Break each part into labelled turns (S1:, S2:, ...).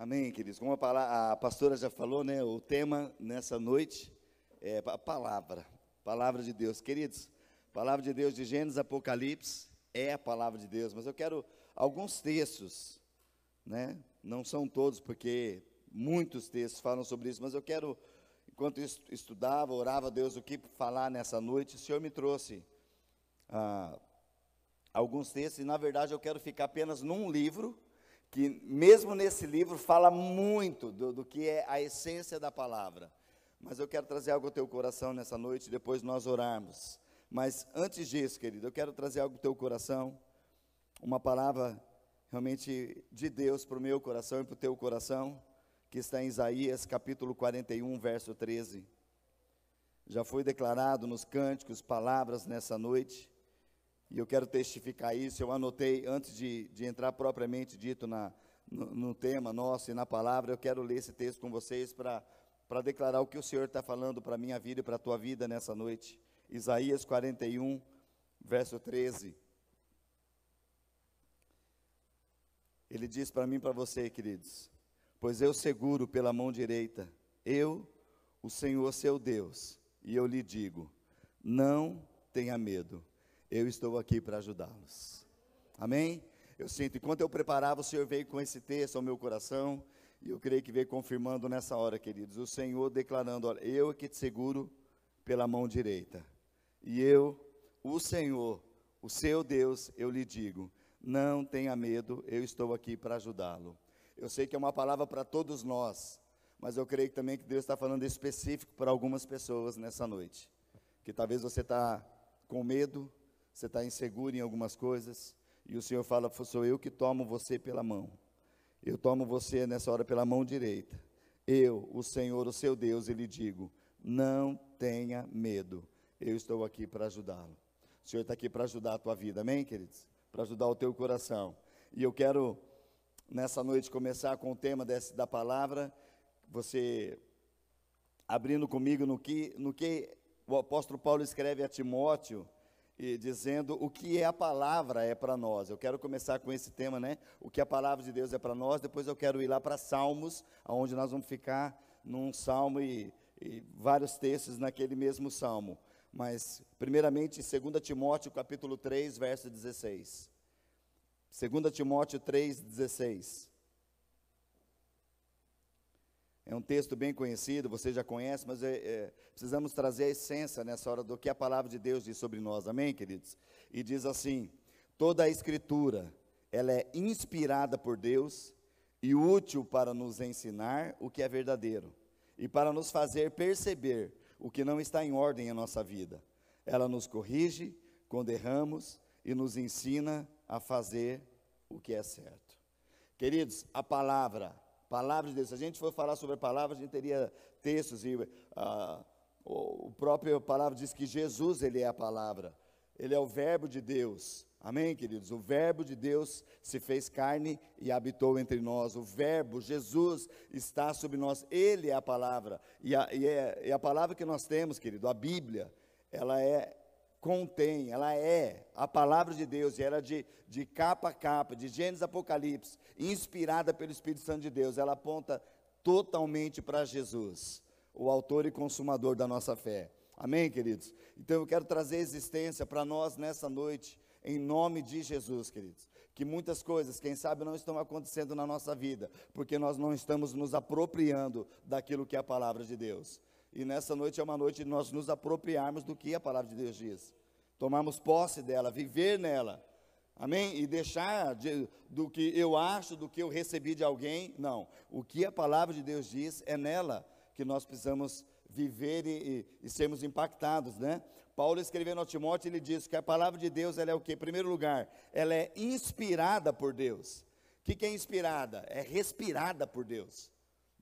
S1: Amém, queridos. Como a, a pastora já falou, né, o tema nessa noite é a palavra, palavra de Deus. Queridos, palavra de Deus de Gênesis, Apocalipse é a palavra de Deus, mas eu quero alguns textos, né? Não são todos, porque muitos textos falam sobre isso, mas eu quero, enquanto estudava, orava a Deus o que falar nessa noite, o Senhor me trouxe ah, alguns textos, e na verdade eu quero ficar apenas num livro que mesmo nesse livro fala muito do, do, que é a essência da palavra. Mas eu quero trazer algo ao teu coração nessa noite, depois nós orarmos. Mas antes disso, querido, eu quero trazer algo ao teu coração, uma palavra realmente de Deus para o meu coração e para o teu coração, que está em Isaías capítulo 41, verso 13. Já foi declarado nos cânticos palavras nessa noite. E eu quero testificar isso. Eu anotei, antes de, de entrar propriamente dito na, no, no, tema nosso e na palavra, eu quero ler esse texto com vocês para declarar o que o Senhor está falando para a minha vida e para a tua vida nessa noite. Isaías 41, verso 13. Ele diz para mim e para você, queridos: Pois eu seguro pela mão direita, eu, o Senhor seu Deus, e eu lhe digo: Não tenha medo eu estou aqui para ajudá-los. Amém? Eu sinto, enquanto eu preparava, o Senhor veio com esse texto ao meu coração, e eu creio que veio confirmando nessa hora, queridos, o Senhor declarando: olha, eu é que te seguro pela mão direita, e eu, o Senhor, o seu Deus, eu lhe digo: não tenha medo, eu estou aqui para ajudá-lo. Eu sei que é uma palavra para todos nós, mas eu creio também que Deus está falando específico para algumas pessoas nessa noite. Que talvez você está com medo, você está inseguro em algumas coisas, e o Senhor fala: sou eu que tomo você pela mão. Eu tomo você nessa hora pela mão direita. Eu, o Senhor, o seu Deus, e lhe digo: não tenha medo. Eu estou aqui para ajudá-lo. O Senhor está aqui para ajudar a tua vida, amém, queridos? Para ajudar o teu coração. E eu quero, nessa noite, começar com o tema desse, da palavra. Você abrindo comigo no que, no que o apóstolo Paulo escreve a Timóteo e dizendo o que é a palavra é para nós. Eu quero começar com esse tema, né? O que a palavra de Deus é para nós. Depois eu quero ir lá para Salmos, onde nós vamos ficar num salmo e, e, vários textos naquele mesmo salmo. Mas, primeiramente, 2 Timóteo, capítulo 3, verso 16. 2 Timóteo 3, 16. É um texto bem conhecido, você já conhece, mas é, é, precisamos trazer a essência nessa hora do que a palavra de Deus diz sobre nós, amém, queridos? E diz assim: toda a Escritura, ela é inspirada por Deus e útil para nos ensinar o que é verdadeiro e para nos fazer perceber o que não está em ordem em nossa vida. Ela nos corrige quando erramos e nos ensina a fazer o que é certo. Queridos, a palavra Palavra de Deus. Se a gente for falar sobre a palavra, a gente teria textos e ah, o próprio palavra diz que Jesus ele é a palavra. Ele é o verbo de Deus. Amém, queridos? O verbo de Deus se fez carne e habitou entre nós. O verbo, Jesus, está sobre nós. Ele é a palavra. E a, e é, e a palavra que nós temos, querido, a Bíblia, ela é contém, ela é a palavra de Deus, e ela de, de capa a capa, de Gênesis Apocalipse, inspirada pelo Espírito Santo de Deus, ela aponta totalmente para Jesus, o autor e consumador da nossa fé. Amém, queridos? Então eu quero trazer existência para nós nessa noite, em nome de Jesus, queridos. Que muitas coisas, quem sabe, não estão acontecendo na nossa vida, porque nós não estamos nos apropriando daquilo que é a palavra de Deus. E nessa noite é uma noite de nós nos apropriarmos do que a palavra de Deus diz. Tomarmos posse dela, viver nela. Amém? E deixar de, do que eu acho, do que eu recebi de alguém. Não. O que a palavra de Deus diz é nela que nós precisamos viver e, e, e sermos impactados, né? Paulo escrevendo ao Timóteo, ele diz que a palavra de Deus, ela é o que? Em primeiro lugar, ela é inspirada por Deus. O que, que é inspirada? É respirada por Deus.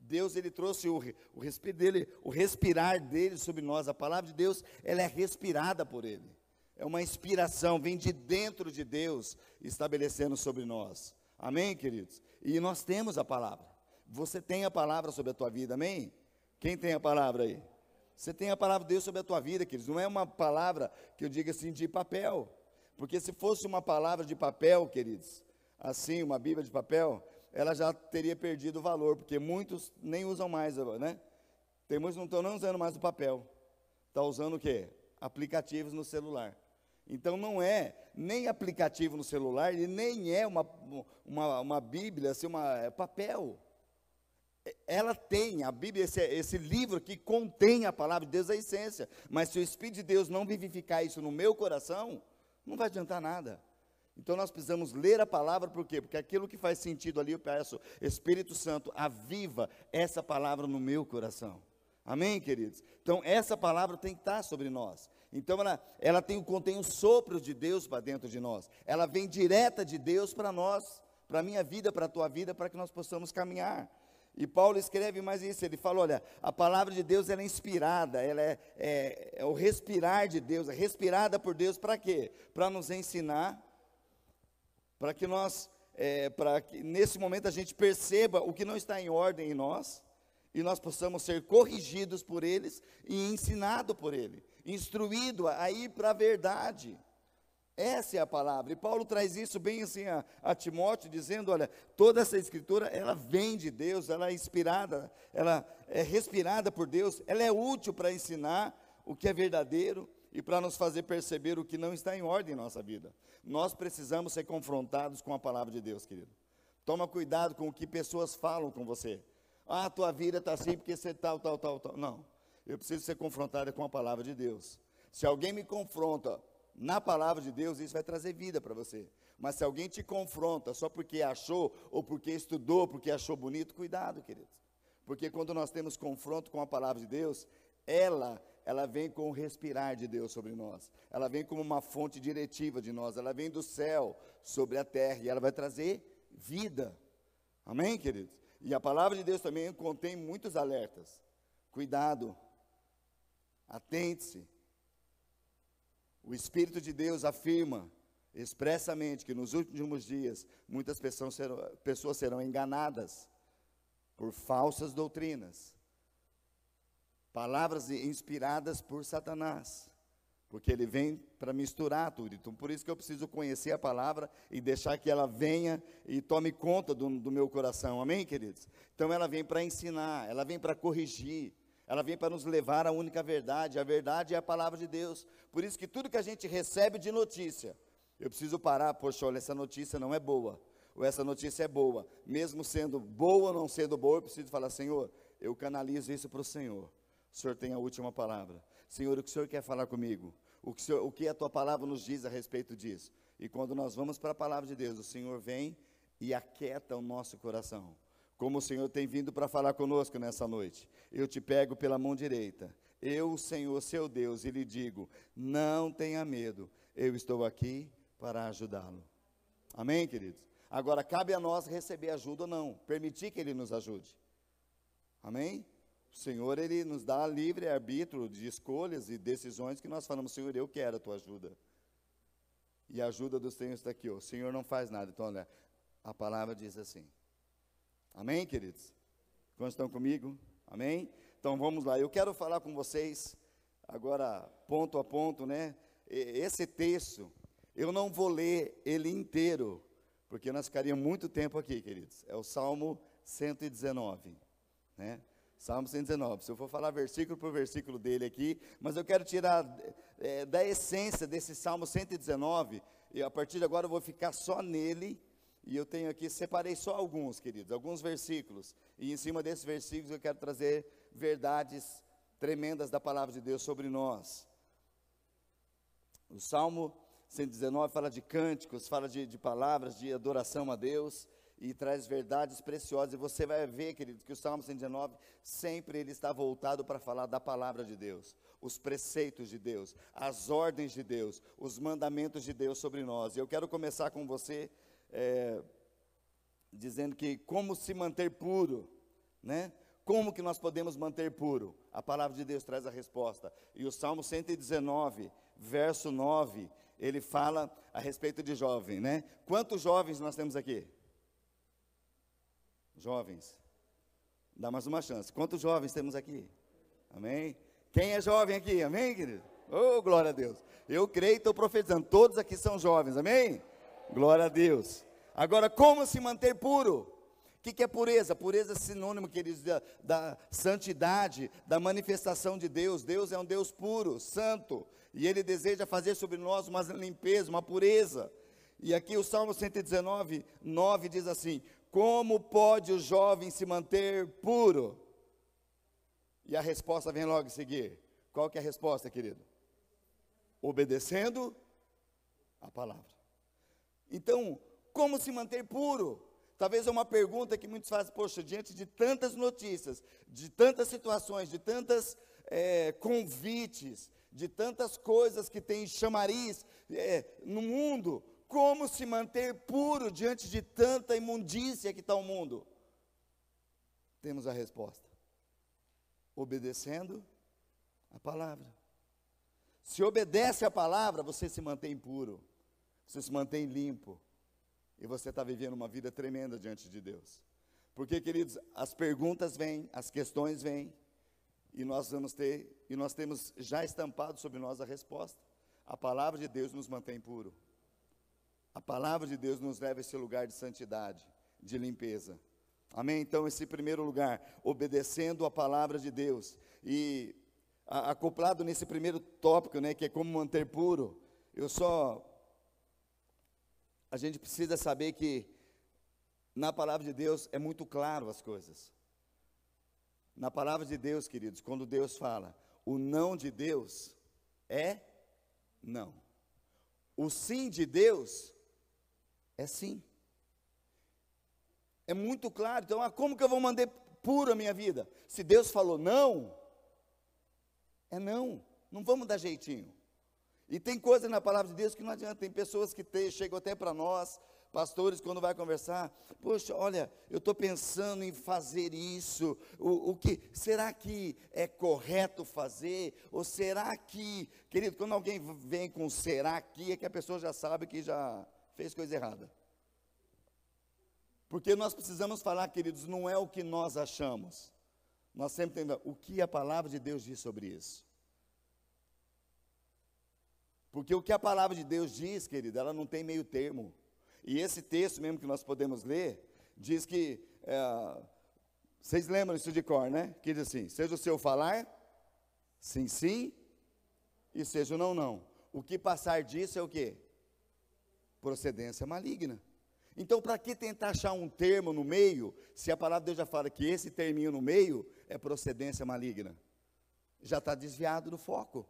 S1: Deus ele trouxe o, o, respiro dele, o respirar dele sobre nós. A palavra de Deus ela é respirada por ele. É uma inspiração, vem de dentro de Deus estabelecendo sobre nós. Amém, queridos? E nós temos a palavra. Você tem a palavra sobre a tua vida, amém? Quem tem a palavra aí? Você tem a palavra de Deus sobre a tua vida, queridos. Não é uma palavra que eu diga assim de papel. Porque se fosse uma palavra de papel, queridos, assim, uma Bíblia de papel, ela já teria perdido o valor, porque muitos nem usam mais, né? Tem muitos que não estão não usando mais o papel. Está usando o quê? Aplicativos no celular. Então não é nem aplicativo no celular e nem é uma, uma, uma Bíblia, assim, uma, é papel. Ela tem, a Bíblia, esse, esse livro que contém a palavra de Deus, a essência. Mas se o Espírito de Deus não vivificar isso no meu coração, não vai adiantar nada. Então nós precisamos ler a palavra, por quê? Porque aquilo que faz sentido ali, eu peço, Espírito Santo, aviva essa palavra no meu coração. Amém, queridos? Então essa palavra tem que estar sobre nós. Então ela, ela tem, contém o sopro de Deus para dentro de nós. Ela vem direta de Deus para nós, para a minha vida, para a tua vida, para que nós possamos caminhar. E Paulo escreve mais isso, ele fala, olha, a palavra de Deus ela é inspirada, ela é, é, é o respirar de Deus, é respirada por Deus para quê? Para nos ensinar, para que nós, é, para que nesse momento a gente perceba o que não está em ordem em nós, e nós possamos ser corrigidos por eles e ensinado por ele, instruído a ir para a verdade. Essa é a palavra. E Paulo traz isso bem assim a, a, Timóteo, dizendo: olha, toda essa escritura, ela vem de Deus, ela é inspirada, ela é respirada por Deus, ela é útil para ensinar o que é verdadeiro e para nos fazer perceber o que não está em ordem em nossa vida. Nós precisamos ser confrontados com a palavra de Deus, querido. Toma cuidado com o que pessoas falam com você. Ah, tua vida está assim porque você tal, tal, tal, tal. Não. Eu preciso ser confrontado com a palavra de Deus. Se alguém me confronta na palavra de Deus, isso vai trazer vida para você. Mas se alguém te confronta só porque achou, ou porque estudou, porque achou bonito, cuidado, queridos. Porque quando nós temos confronto com a palavra de Deus, ela, ela vem com o respirar de Deus sobre nós. Ela vem como uma fonte diretiva de nós. Ela vem do céu sobre a terra e ela vai trazer vida. Amém, queridos? E a palavra de Deus também contém muitos alertas. Cuidado, atente-se. O Espírito de Deus afirma expressamente que nos últimos dias muitas pessoas serão, pessoas serão enganadas por falsas doutrinas, palavras inspiradas por Satanás. Porque ele vem para misturar tudo. Então, por isso que eu preciso conhecer a palavra e deixar que ela venha e tome conta do, do meu coração. Amém, queridos? Então, ela vem para ensinar, ela vem para corrigir, ela vem para nos levar à única verdade. A verdade é a palavra de Deus. Por isso que tudo que a gente recebe de notícia, eu preciso parar. Poxa, olha, essa notícia não é boa. Ou essa notícia é boa. Mesmo sendo boa ou não sendo boa, eu preciso falar, Senhor, eu canalizo isso para o Senhor. O Senhor tem a última palavra. Senhor, o que o Senhor quer falar comigo? O que, Senhor, o que a tua palavra nos diz a respeito disso? E quando nós vamos para a palavra de Deus, o Senhor vem e aquieta o nosso coração. Como o Senhor tem vindo para falar conosco nessa noite. Eu te pego pela mão direita. Eu, Senhor, seu Deus, e lhe digo: não tenha medo, eu estou aqui para ajudá-lo. Amém, queridos? Agora, cabe a nós receber ajuda ou não, permitir que Ele nos ajude. Amém? O Senhor, Ele nos dá livre arbítrio de escolhas e decisões que nós falamos, Senhor, eu quero a tua ajuda. E a ajuda do Senhor está aqui, ó. o Senhor não faz nada. Então, olha, a palavra diz assim. Amém, queridos? Quantos estão comigo? Amém? Então vamos lá. Eu quero falar com vocês agora ponto a ponto, né? Esse texto, eu não vou ler ele inteiro, porque nós ficaríamos muito tempo aqui, queridos. É o Salmo 119, né? Salmo 119. Se eu for falar versículo por versículo dele aqui, mas eu quero tirar é, da essência desse Salmo 119, e a partir de agora eu vou ficar só nele, e eu tenho aqui, separei só alguns, queridos, alguns versículos, e em cima desses versículos eu quero trazer verdades tremendas da palavra de Deus sobre nós. O Salmo 119 fala de cânticos, fala de, de palavras de adoração a Deus, e traz verdades preciosas. E você vai ver, querido, que o Salmo 119 sempre ele está voltado para falar da palavra de Deus, os preceitos de Deus, as ordens de Deus, os mandamentos de Deus sobre nós. E eu quero começar com você é, dizendo que como se manter puro, né? Como que nós podemos manter puro? A palavra de Deus traz a resposta. E o Salmo 119, verso 9, ele fala a respeito de jovem, né? Quantos jovens nós temos aqui? Jovens. Dá mais uma chance. Quantos jovens temos aqui? Amém? Quem é jovem aqui? Amém, querido? Oh, glória a Deus. Eu creio e estou profetizando. Todos aqui são jovens. Amém? Glória a Deus. Agora, como se manter puro? que, que é pureza? Pureza é sinônimo, queridos, da, da santidade, da manifestação de Deus. Deus é um Deus puro, santo, e Ele deseja fazer sobre nós uma limpeza, uma pureza. E aqui o Salmo 119, 9 diz assim: Como pode o jovem se manter puro? E a resposta vem logo em seguir. Qual que é a resposta, querido? Obedecendo a palavra. Então, como se manter puro? Talvez é uma pergunta que muitos fazem, poxa, diante de tantas notícias, de tantas situações, de tantas é, convites, de tantas coisas que tem chamariz é, no mundo, como se manter puro diante de tanta imundícia que está o mundo? Temos a resposta: obedecendo a palavra. Se obedece a palavra, você se mantém puro, você se mantém limpo, e você está vivendo uma vida tremenda diante de Deus. Porque, queridos, as perguntas vêm, as questões vêm, e nós vamos ter, e nós temos já estampado sobre nós a resposta. A palavra de Deus nos mantém puro. A palavra de Deus nos leva a esse lugar de santidade, de limpeza. Amém? Então, esse primeiro lugar, obedecendo a palavra de Deus. E a, acoplado nesse primeiro tópico, né, que é como manter puro, eu só a gente precisa saber que na palavra de Deus é muito claro as coisas. Na palavra de Deus, queridos, quando Deus fala, o não de Deus é não. O sim de Deus é sim. É muito claro. Então, ah, como que eu vou manter puro a minha vida? Se Deus falou não, é não. Não vamos dar jeitinho. E tem coisas na palavra de Deus que não adianta. Tem pessoas que te, chegam até para nós, pastores, quando vai conversar, poxa, olha, eu estou pensando em fazer isso. O, o, que será que é correto fazer? Ou será que, querido, quando alguém vem com será que, é que a pessoa já sabe que já fez coisa errada. Porque nós precisamos falar, queridos, não é o que nós achamos. Nós sempre temos o que a palavra de Deus diz sobre isso. Porque o que a palavra de Deus diz, querido, ela não tem meio termo. E esse texto mesmo que nós podemos ler, diz que, é, vocês lembram isso de cor, né? Que diz assim, seja o seu falar, sim, sim, e seja o não, não. O que passar disso é o quê? Procedência maligna. Então, para que tentar achar um termo no meio, se a palavra de Deus já fala que esse terminho no meio é procedência maligna? Já está desviado do foco.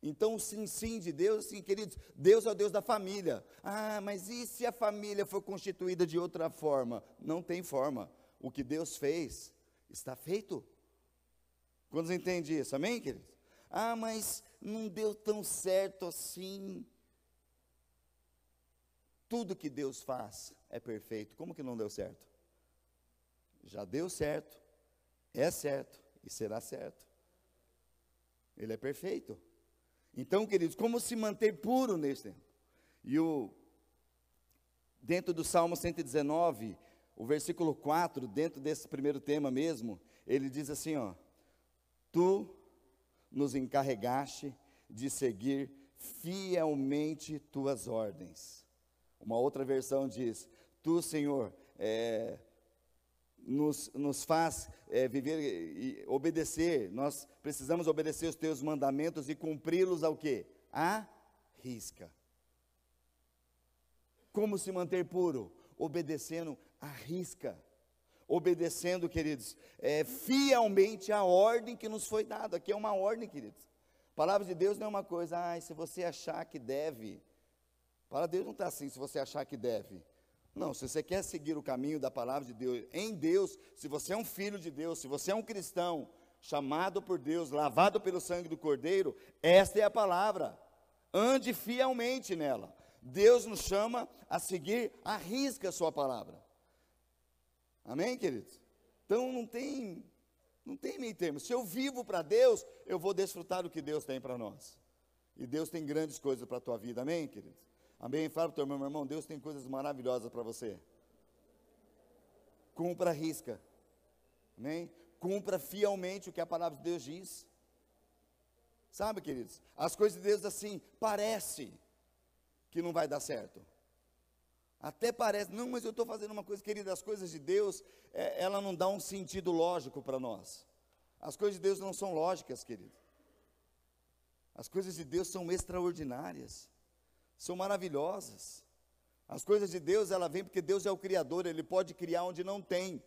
S1: Então, o sim, sim de Deus, sim, queridos, Deus é o Deus da família. Ah, mas e se a família for constituída de outra forma? Não tem forma. O que Deus fez, está feito. Quantos entendem isso? Amém, queridos? Ah, mas não deu tão certo assim. Tudo que Deus faz é perfeito. Como que não deu certo? Já deu certo, é certo e será certo. Ele é perfeito. Então, queridos, como se manter puro nesse tempo? E o dentro do Salmo 119, o versículo 4, dentro desse primeiro tema mesmo, ele diz assim, ó: Tu nos encarregaste de seguir fielmente tuas ordens. Uma outra versão diz: Tu, Senhor, é, nos, nos faz é, viver e obedecer, nós precisamos obedecer os teus mandamentos e cumpri-los ao quê? A risca. Como se manter puro? Obedecendo a risca. Obedecendo, queridos, é, fielmente a ordem que nos foi dada. Aqui é uma ordem, queridos. A palavra de Deus não é uma coisa, ah, se você achar que deve. A palavra de Deus não está assim, se você achar que deve. Não, se você quer seguir o caminho da palavra de Deus, em Deus, se você é um filho de Deus, se você é um cristão, chamado por Deus, lavado pelo sangue do Cordeiro, esta é a palavra. Ande fielmente nela. Deus nos chama a seguir a risca a sua palavra. Amém, queridos? Então não tem não tem meio termo. Se eu vivo para Deus, eu vou desfrutar do que Deus tem para nós. E Deus tem grandes coisas para a tua vida. Amém, queridos? Amém? Fala para o teu irmão, meu irmão, Deus tem coisas maravilhosas para você. Cumpra a risca. Amém? Cumpra fielmente o que a palavra de Deus diz. Sabe, queridos? As coisas de Deus assim, parece que não vai dar certo. Até parece, não, mas eu estou fazendo uma coisa, querida, as coisas de Deus, é, ela não dá um sentido lógico para nós. As coisas de Deus não são lógicas, querido. As coisas de Deus são extraordinárias, são maravilhosas. As coisas de Deus, ela vem porque Deus é o Criador, Ele pode criar onde não tem.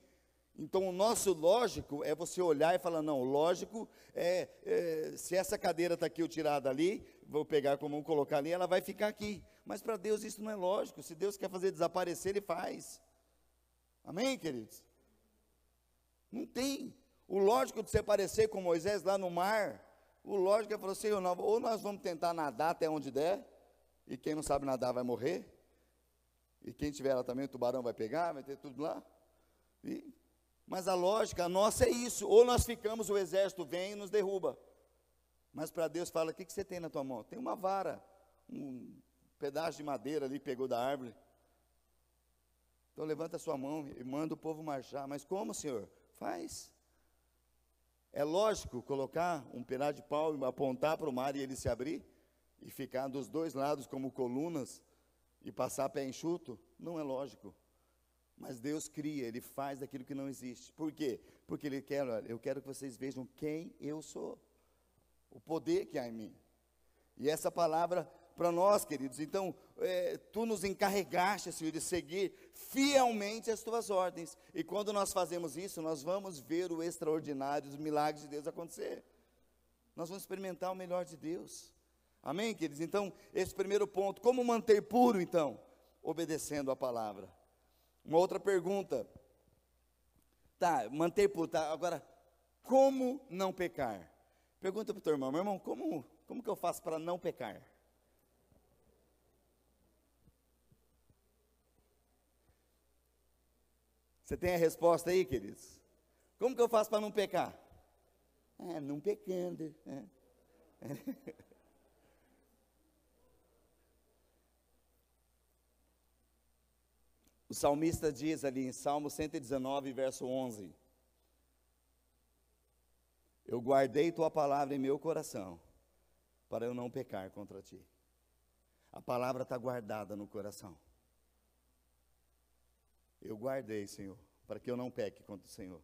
S1: Então, o nosso lógico é você olhar e falar: não, lógico é, é se essa cadeira está aqui, eu tirar dali, vou pegar como um colocar ali, ela vai ficar aqui. Mas para Deus isso não é lógico. Se Deus quer fazer desaparecer, Ele faz. Amém, queridos? Não tem. O lógico de se parecer com Moisés lá no mar, o lógico é falar assim: ou nós vamos tentar nadar até onde der, e quem não sabe nadar vai morrer, e quem tiver lá também, o tubarão vai pegar, vai ter tudo lá. E mas a lógica, nossa é isso. Ou nós ficamos, o exército vem e nos derruba. Mas para Deus fala: o que, que você tem na tua mão? Tem uma vara, um pedaço de madeira ali, pegou da árvore. Então levanta a sua mão e manda o povo marchar. Mas como, Senhor? Faz. É lógico colocar um pedaço de pau e apontar para o mar e ele se abrir? E ficar dos dois lados como colunas e passar pé enxuto? Não é lógico. Mas Deus cria, Ele faz daquilo que não existe. Por quê? Porque Ele quer, olha, eu quero que vocês vejam quem eu sou, o poder que há em mim. E essa palavra para nós, queridos, então, é, tu nos encarregaste, Senhor, de seguir fielmente as tuas ordens. E quando nós fazemos isso, nós vamos ver o extraordinário, os milagres de Deus acontecer. Nós vamos experimentar o melhor de Deus. Amém, queridos? Então, esse primeiro ponto, como manter puro, então? Obedecendo a palavra. Uma outra pergunta. Tá, manter por tá, agora como não pecar? Pergunta para o teu irmão, meu irmão, como, como que eu faço para não pecar? Você tem a resposta aí, queridos? Como que eu faço para não pecar? Ah, não pecando. É. O salmista diz ali em Salmo 119, verso 11: Eu guardei tua palavra em meu coração, para eu não pecar contra ti. A palavra está guardada no coração. Eu guardei, Senhor, para que eu não peque contra o Senhor.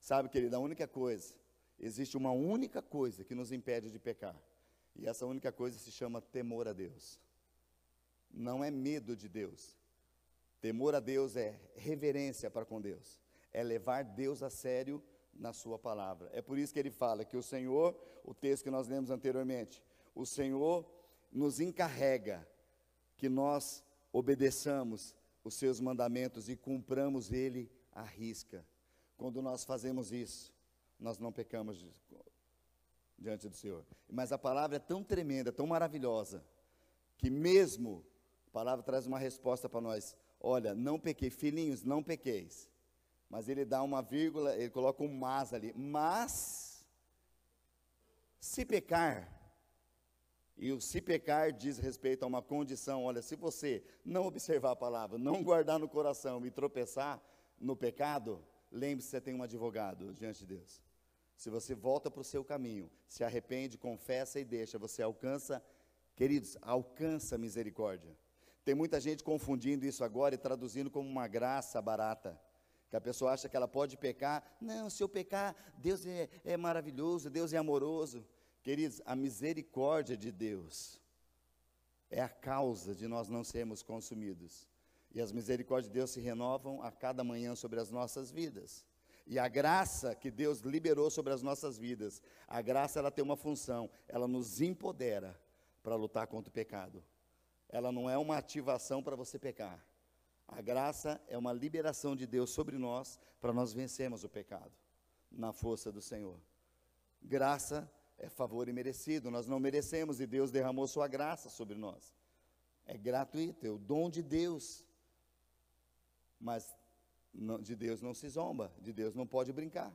S1: Sabe, querido, a única coisa, existe uma única coisa que nos impede de pecar. E essa única coisa se chama temor a Deus. Não é medo de Deus, Temor a Deus é reverência para com Deus, é levar Deus a sério na Sua palavra. É por isso que ele fala que o Senhor, o texto que nós lemos anteriormente, o Senhor nos encarrega que nós obedeçamos os seus mandamentos e cumpramos ele à risca. Quando nós fazemos isso, nós não pecamos diante do Senhor. Mas a palavra é tão tremenda, tão maravilhosa, que mesmo a palavra traz uma resposta para nós. Olha, não pequei, filhinhos, não pequeis. Mas ele dá uma vírgula, ele coloca um mas ali. Mas, se pecar, e o se pecar diz respeito a uma condição, olha, se você não observar a palavra, não guardar no coração e tropeçar no pecado, lembre-se, você tem um advogado diante de Deus. Se você volta para o seu caminho, se arrepende, confessa e deixa, você alcança, queridos, alcança misericórdia. Tem muita gente confundindo isso agora e traduzindo como uma graça barata. Que a pessoa acha que ela pode pecar. Não, se eu pecar, Deus é, é maravilhoso, Deus é amoroso. Queridos, a misericórdia de Deus é a causa de nós não sermos consumidos. E as misericórdias de Deus se renovam a cada manhã sobre as nossas vidas. E a graça que Deus liberou sobre as nossas vidas, a graça ela tem uma função, ela nos empodera para lutar contra o pecado ela não é uma ativação para você pecar. A graça é uma liberação de Deus sobre nós para nós vencermos o pecado, na força do Senhor. Graça é favor imerecido, nós não merecemos e Deus derramou sua graça sobre nós. É gratuito, é o dom de Deus. Mas não, de Deus não se zomba, de Deus não pode brincar.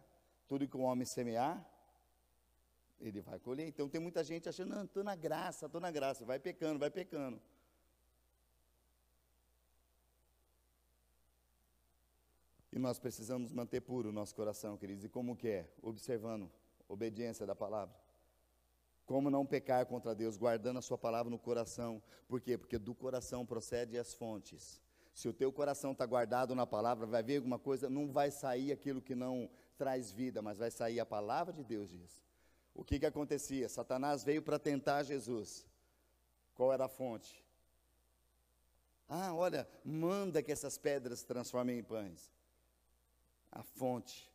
S1: Tudo que o homem semear, ele vai colher. Então tem muita gente achando, não, estou na graça, estou na graça, vai pecando, vai pecando. E nós precisamos manter puro o nosso coração, queridos. E como que é? Observando, obediência da palavra. Como não pecar contra Deus, guardando a sua palavra no coração. Por quê? Porque do coração procede as fontes. Se o teu coração está guardado na palavra, vai ver alguma coisa, não vai sair aquilo que não traz vida, mas vai sair a palavra de Deus diz. O que que acontecia? Satanás veio para tentar Jesus. Qual era a fonte? Ah, olha, manda que essas pedras se transformem em pães. A fonte.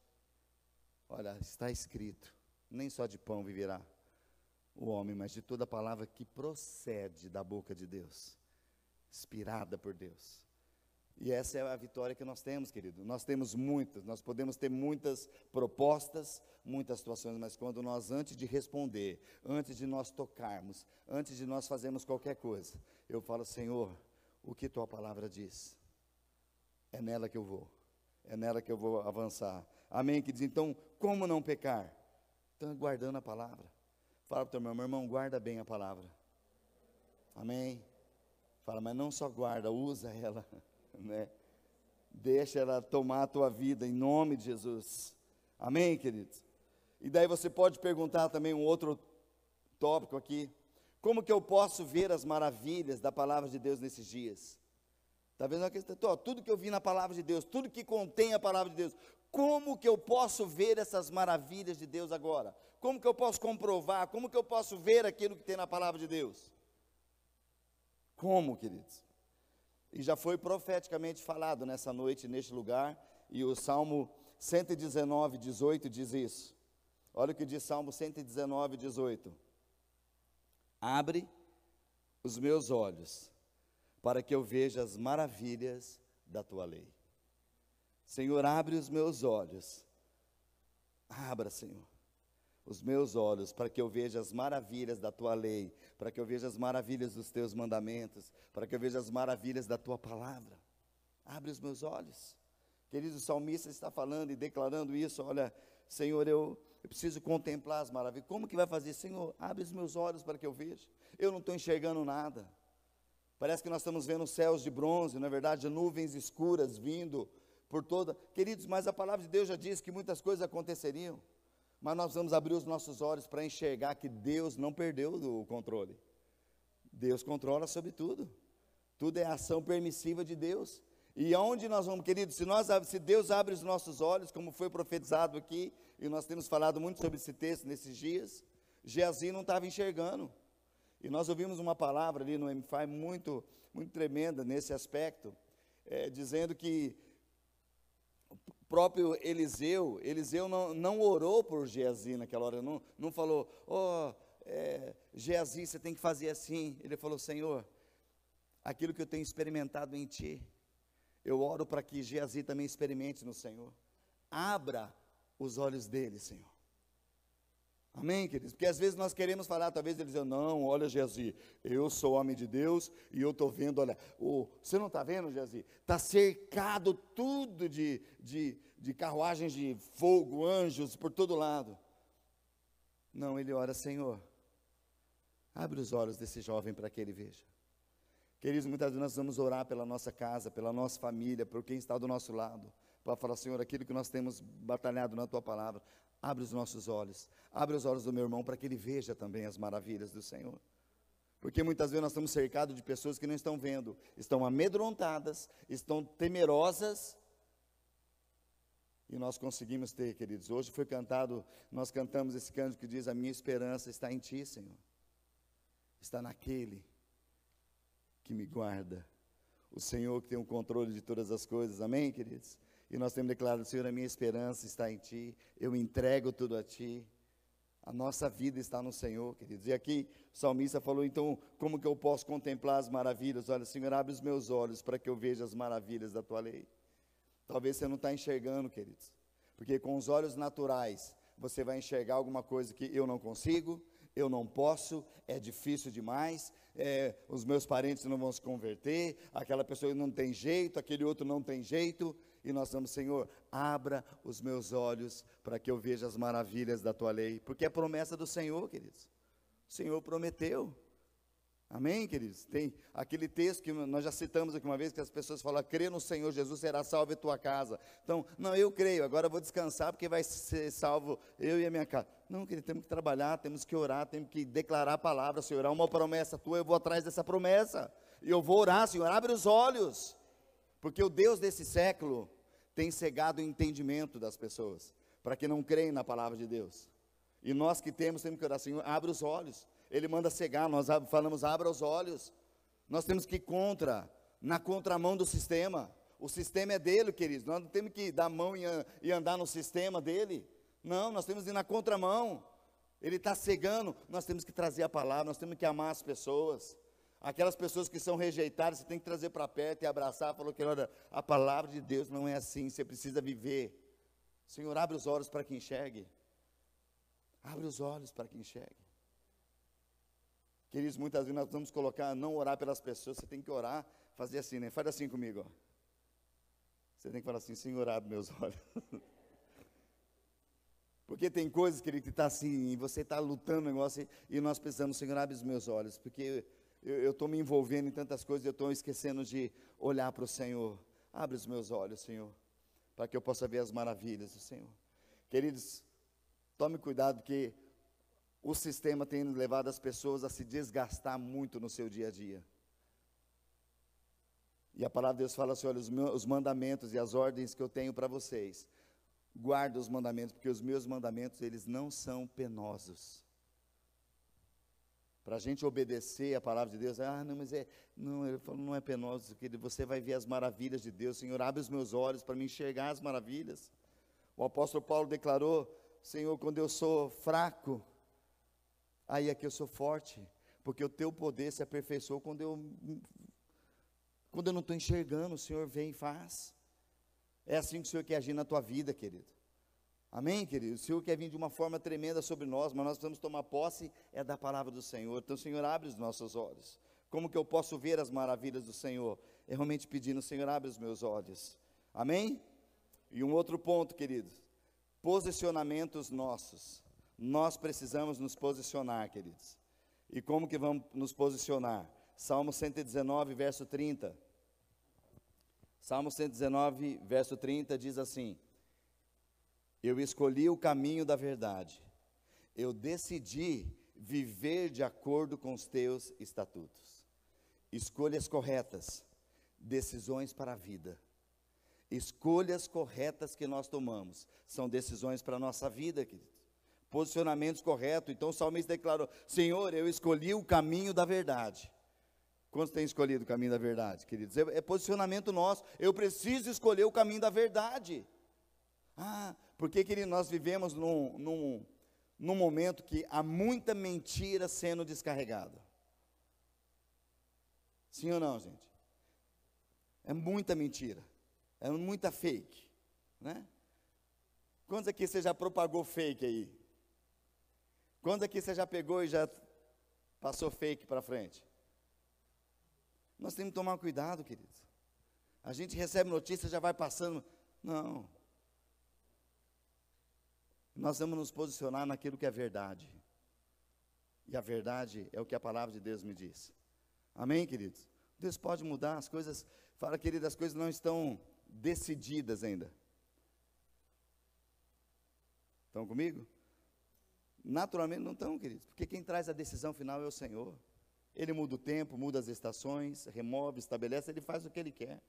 S1: Olha, está escrito: nem só de pão viverá o homem, mas de toda palavra que procede da boca de Deus, inspirada por Deus. E essa é a vitória que nós temos, querido. Nós temos muitas, nós podemos ter muitas propostas, muitas situações, mas quando nós, antes de responder, antes de nós tocarmos, antes de nós fazermos qualquer coisa, eu falo, Senhor, o que tua palavra diz? É nela que eu vou, é nela que eu vou avançar. Amém? Que diz, então, como não pecar? Então, guardando a palavra. Fala para o teu irmão, meu irmão, guarda bem a palavra. Amém? Fala, mas não só guarda, usa ela, né? Deixa ela tomar a tua vida em nome de Jesus. Amém, queridos? E daí você pode perguntar também um outro tópico aqui. Como que eu posso ver as maravilhas da palavra de Deus nesses dias? Está vendo a questão? Tudo que eu vi na palavra de Deus, tudo que contém a palavra de Deus, como que eu posso ver essas maravilhas de Deus agora? Como que eu posso comprovar? Como que eu posso ver aquilo que tem na palavra de Deus? Como, queridos? E já foi profeticamente falado nessa noite, neste lugar, e o Salmo 119, 18 diz isso. Olha o que diz Salmo 119, 18. Abre os meus olhos, para que eu veja as maravilhas da tua lei. Senhor, abre os meus olhos. Abra, Senhor os meus olhos para que eu veja as maravilhas da tua lei, para que eu veja as maravilhas dos teus mandamentos, para que eu veja as maravilhas da tua palavra. Abre os meus olhos. Querido, salmista está falando e declarando isso, olha, Senhor, eu, eu preciso contemplar as maravilhas. Como que vai fazer? Senhor, abre os meus olhos para que eu veja. Eu não estou enxergando nada. Parece que nós estamos vendo céus de bronze, na é verdade, nuvens escuras vindo por toda. Queridos, mas a palavra de Deus já diz que muitas coisas aconteceriam mas nós vamos abrir os nossos olhos para enxergar que Deus não perdeu o controle. Deus controla sobre tudo. Tudo é ação permissiva de Deus. E aonde nós vamos, queridos, se, nós, se Deus abre os nossos olhos, como foi profetizado aqui, e nós temos falado muito sobre esse texto nesses dias, Geazi não estava enxergando. E nós ouvimos uma palavra ali no MFI muito, muito tremenda nesse aspecto, é, dizendo que próprio Eliseu, Eliseu não, não orou por Geazi naquela hora, não, não falou, ó, oh, é, Geazi, você tem que fazer assim. Ele falou, Senhor, aquilo que eu tenho experimentado em Ti, eu oro para que Geazi também experimente no Senhor. Abra os olhos dele, Senhor. Amém, queridos? Porque às vezes nós queremos falar, talvez ele dizer, não, olha, Geazi, eu sou homem de Deus e eu estou vendo, olha, o, você não está vendo, Geazi? Está cercado tudo de, de, de carruagens de fogo, anjos por todo lado. Não, ele ora, Senhor, abre os olhos desse jovem para que ele veja. Queridos, muitas vezes nós vamos orar pela nossa casa, pela nossa família, por quem está do nosso lado, para falar, Senhor, aquilo que nós temos batalhado na tua palavra, Abre os nossos olhos, abre os olhos do meu irmão para que ele veja também as maravilhas do Senhor. Porque muitas vezes nós estamos cercados de pessoas que não estão vendo, estão amedrontadas, estão temerosas. E nós conseguimos ter, queridos. Hoje foi cantado, nós cantamos esse canto que diz: A minha esperança está em Ti, Senhor. Está naquele que me guarda. O Senhor que tem o controle de todas as coisas. Amém, queridos? E nós temos declarado, Senhor, a minha esperança está em Ti, eu entrego tudo a Ti. A nossa vida está no Senhor, queridos. E aqui o salmista falou, então, como que eu posso contemplar as maravilhas? Olha, Senhor, abre os meus olhos para que eu veja as maravilhas da Tua lei. Talvez você não está enxergando, queridos. Porque com os olhos naturais, você vai enxergar alguma coisa que eu não consigo, eu não posso, é difícil demais, é, os meus parentes não vão se converter, aquela pessoa não tem jeito, aquele outro não tem jeito e nós vamos, Senhor, abra os meus olhos para que eu veja as maravilhas da tua lei, porque é promessa do Senhor, queridos. O Senhor prometeu. Amém, queridos? Tem aquele texto que nós já citamos aqui uma vez, que as pessoas falam, crê no Senhor Jesus, será salvo a tua casa. Então, não, eu creio, agora eu vou descansar, porque vai ser salvo eu e a minha casa. Não, querido, temos que trabalhar, temos que orar, temos que declarar a palavra, Senhor, há uma promessa tua, eu vou atrás dessa promessa. E eu vou orar, Senhor, abre os olhos Porque o Deus desse século tem cegado o entendimento das pessoas, para que não creem na palavra de Deus. E nós que temos, temos que orar, Senhor, abre os olhos. Ele manda cegar, nós falamos, abra os olhos. Nós temos que ir contra, na contramão do sistema. O sistema é dele, queridos. Nós não temos que dar mão e andar no sistema dele. Não, nós temos que ir na contramão. Ele está cegando. Nós temos que trazer a palavra, nós temos que amar as pessoas. Aquelas pessoas que são rejeitadas, você tem que trazer para perto e abraçar. Falou que olha, a palavra de Deus não é assim, você precisa viver. Senhor, abre os olhos para que enxergue. Abre os olhos para que enxergue. Queridos, muitas vezes nós vamos colocar, não orar pelas pessoas, você tem que orar, fazer assim, né? Faz assim comigo, ó. Você tem que falar assim, Senhor, abre meus olhos. Porque tem coisas, querido, que está assim, e você está lutando negócio, e, nós precisamos, Senhor, abre os meus olhos, porque eu estou me envolvendo em tantas coisas, eu estou esquecendo de olhar para o Senhor. Abre os meus olhos, Senhor, para que eu possa ver as maravilhas do Senhor. Queridos, tome cuidado, porque o sistema tem levado as pessoas a se desgastar muito no seu dia a dia. E a palavra de Deus fala assim: olha, os, meus, os mandamentos e as ordens que eu tenho para vocês, guarda os mandamentos, porque os meus mandamentos, eles não são penosos. Para a gente obedecer a palavra de Deus, ah, não, mas é, não, ele falou, não é penoso, que você vai ver as maravilhas de Deus, Senhor, abre os meus olhos para me enxergar as maravilhas. O apóstolo Paulo declarou, Senhor, quando eu sou fraco, aí é que eu sou forte, porque o teu poder se aperfeiçoou quando eu quando eu não estou enxergando, o Senhor vem e faz. É assim que o Senhor quer agir na tua vida, querido. Amém, querido? O Senhor quer vir de uma forma tremenda sobre nós, mas nós precisamos tomar posse é da palavra do Senhor. Então, Senhor, abre os nossos olhos. Como que eu posso ver as maravilhas do Senhor? É realmente pedindo, Senhor, abre os meus olhos. Amém? E um outro ponto, queridos. Posicionamentos nossos. Nós precisamos nos posicionar, queridos. E como que vamos nos posicionar? Salmo 119, verso 30. Salmo 119, verso 30 diz assim: Eu escolhi o caminho da verdade, eu decidi viver de acordo com os teus estatutos. Escolhas corretas, decisões para a vida. Escolhas corretas que nós tomamos são decisões para a nossa vida, queridos. Posicionamentos corretos. Então o salmista declarou: Senhor, eu escolhi o caminho da verdade. Quantos têm escolhido o caminho da verdade, queridos? É, é, posicionamento nosso. Eu preciso escolher o caminho da verdade. Ah, porque, querido, nós vivemos num, num, num momento que há muita mentira sendo descarregada. Sim ou não, gente? É muita mentira. É muita fake. Né? Quantos aqui você já propagou fake aí? Quantos aqui você já pegou e já passou fake para frente? Nós temos que tomar cuidado, queridos. A gente recebe notícia, já vai passando. Não. Nós vamos nos posicionar naquilo que é verdade. E a verdade é o que a palavra de Deus me diz. Amém, queridos? Deus pode mudar as coisas. Fala, queridos, as coisas não estão decididas ainda. Estão comigo? Naturalmente não estão, queridos, porque quem traz a decisão final é o Senhor. Ele muda o tempo, muda as estações, remove, estabelece, ele faz o que ele quer.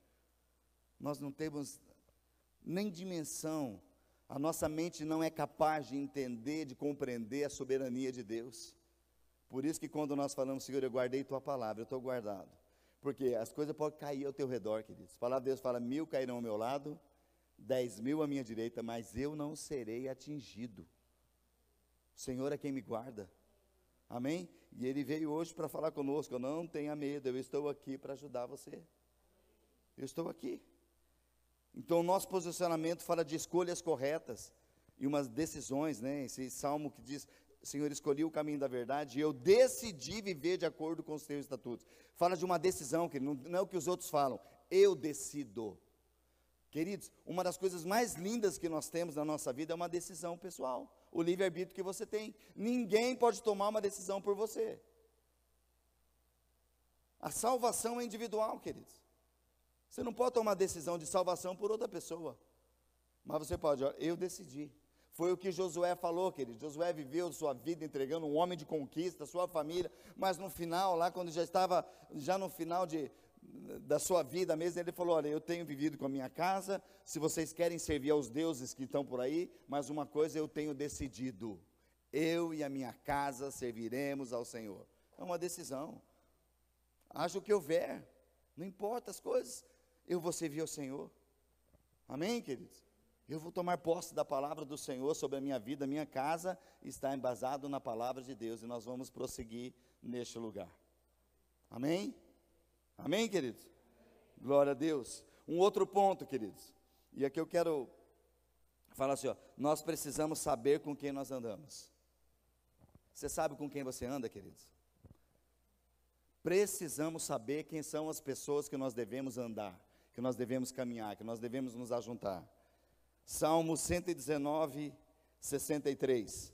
S1: Nós não temos nem dimensão, a nossa mente não é capaz de entender, de compreender a soberania de Deus. Por isso que quando nós falamos, Senhor, eu guardei tua palavra, eu estou guardado. Porque as coisas podem cair ao teu redor, queridos. A palavra de Deus fala: mil cairão ao meu lado, dez mil à minha direita, mas eu não serei atingido. O Senhor é quem me guarda. Amém? E ele veio hoje para falar conosco. Não tenha medo, eu estou aqui para ajudar você. Eu estou aqui. Então, o nosso posicionamento fala de escolhas corretas e umas decisões, né? Esse salmo que diz: Senhor, escolhi o caminho da verdade e eu decidi viver de acordo com os teus estatutos. Fala de uma decisão, que não, não é o que os outros falam, eu decido. Queridos, uma das coisas mais lindas que nós temos na nossa vida é uma decisão pessoal o livre-arbítrio que você tem. Ninguém pode tomar uma decisão por você. A salvação é individual, queridos. Você não pode tomar decisão de salvação por outra pessoa. Mas você pode, eu decidi. Foi o que Josué falou, querido. Josué viveu sua vida entregando um homem de conquista, sua família, mas no final, lá quando já estava, já no final de, da sua vida mesmo, ele falou: Olha, eu tenho vivido com a minha casa. Se vocês querem servir aos deuses que estão por aí, mas uma coisa eu tenho decidido: eu e a minha casa serviremos ao Senhor. É uma decisão. Haja o que houver, não importa as coisas, eu vou servir ao Senhor. Amém, queridos? Eu vou tomar posse da palavra do Senhor sobre a minha vida, minha casa está embasado na palavra de Deus e nós vamos prosseguir neste lugar. Amém? Amém, queridos? Glória a Deus. Um outro ponto, queridos. E aqui eu quero falar assim, ó, nós precisamos saber com quem nós andamos. Você sabe com quem você anda, queridos? Precisamos saber quem são as pessoas que nós devemos andar, que nós devemos caminhar, que nós devemos nos ajuntar. Salmo 119, 63.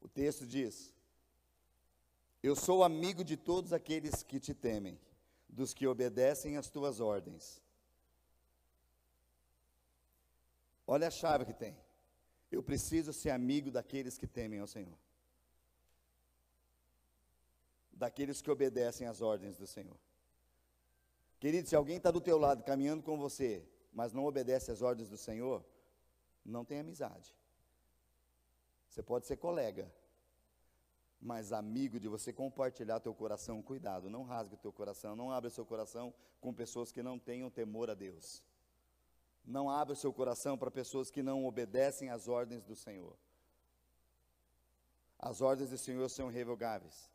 S1: O texto diz: Eu sou amigo de todos aqueles que te temem, dos que obedecem às tuas ordens. Olha a chave que tem. Eu preciso ser amigo daqueles que temem ao Senhor. Daqueles que obedecem às ordens do Senhor. Querido, se alguém está do teu lado caminhando com você, mas não obedece às ordens do Senhor, não tem amizade. Você pode ser colega, mas amigo de você compartilhar teu coração, cuidado, não rasgue teu coração, não abra seu coração com pessoas que não tenham temor a Deus. Não abra seu coração para pessoas que não obedecem às ordens do Senhor. As ordens do Senhor são irrevogáveis.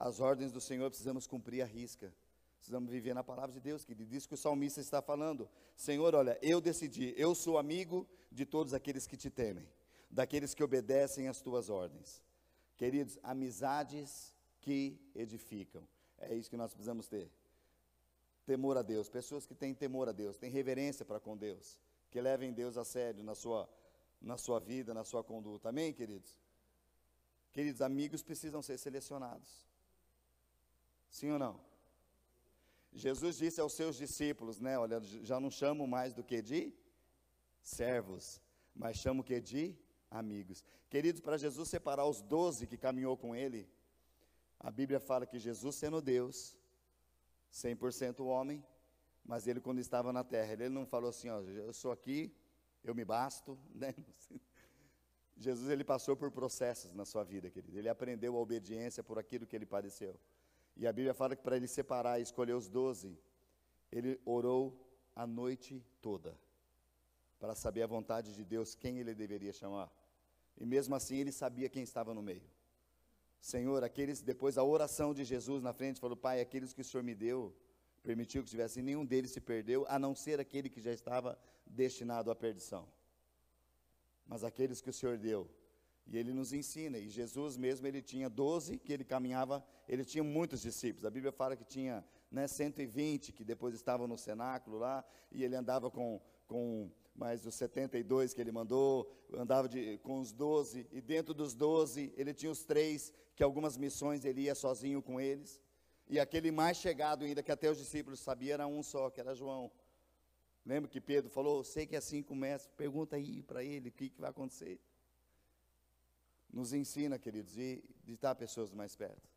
S1: As ordens do Senhor precisamos cumprir a risca. Precisamos viver na palavra de Deus, que diz que o salmista está falando. Senhor, olha, eu decidi, eu sou amigo de todos aqueles que te temem, daqueles que obedecem às tuas ordens. Queridos, amizades que edificam. É isso que nós precisamos ter temor a Deus, pessoas que têm temor a Deus, têm reverência para com Deus, que levem Deus a sério na sua, na sua vida, na sua conduta. Amém, queridos? Queridos, amigos precisam ser selecionados. Sim ou não? Jesus disse aos seus discípulos, né? Olha, já não chamo mais do que de servos, mas chamo que de amigos. Queridos, para Jesus separar os doze que caminhou com ele, a Bíblia fala que Jesus, sendo Deus, 100% homem, mas ele quando estava na terra, ele não falou assim, ó, eu sou aqui, eu me basto, né? Jesus ele passou por processos na sua vida, querido. Ele aprendeu a obediência por aquilo que ele padeceu. E a Bíblia fala que para ele separar e escolher os doze, ele orou a noite toda para saber a vontade de Deus, quem ele deveria chamar. E mesmo assim ele sabia quem estava no meio. Senhor, aqueles, depois a oração de Jesus na frente, falou, Pai, aqueles que o Senhor me deu, permitiu que tivesse, nenhum deles se perdeu, a não ser aquele que já estava destinado à perdição. Mas aqueles que o Senhor deu, e ele nos ensina, e Jesus mesmo, ele tinha 12 que ele caminhava, ele tinha muitos discípulos, a Bíblia fala que tinha né, 120 que depois estavam no cenáculo lá, e ele andava com, com mais os 72 que ele mandou, andava de, com os 12, e dentro dos 12 ele tinha os três que algumas missões ele ia sozinho com eles. E aquele mais chegado ainda, que até os discípulos sabiam, era um só, que era João. Lembra que Pedro falou, sei que assim começa, pergunta aí para ele o que, que vai acontecer. Nos ensina, queridos, de, de estar pessoas mais perto.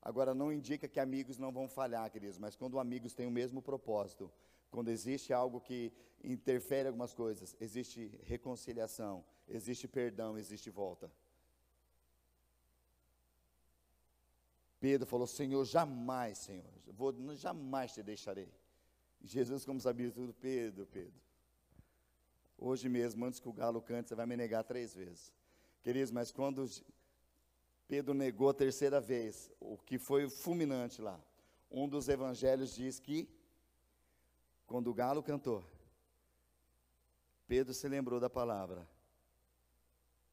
S1: Agora, não indica que amigos não vão falhar, queridos, mas quando amigos têm o mesmo propósito, quando existe algo que interfere algumas coisas, existe reconciliação, existe perdão, existe volta. Pedro falou: Senhor, jamais, Senhor, vou, jamais te deixarei. Jesus, como sabia tudo, Pedro, Pedro. Hoje mesmo, antes que o galo cante, você vai me negar três vezes. Queridos, mas quando Pedro negou a terceira vez, o que foi fulminante lá, um dos evangelhos diz que, quando o galo cantou, Pedro se lembrou da palavra.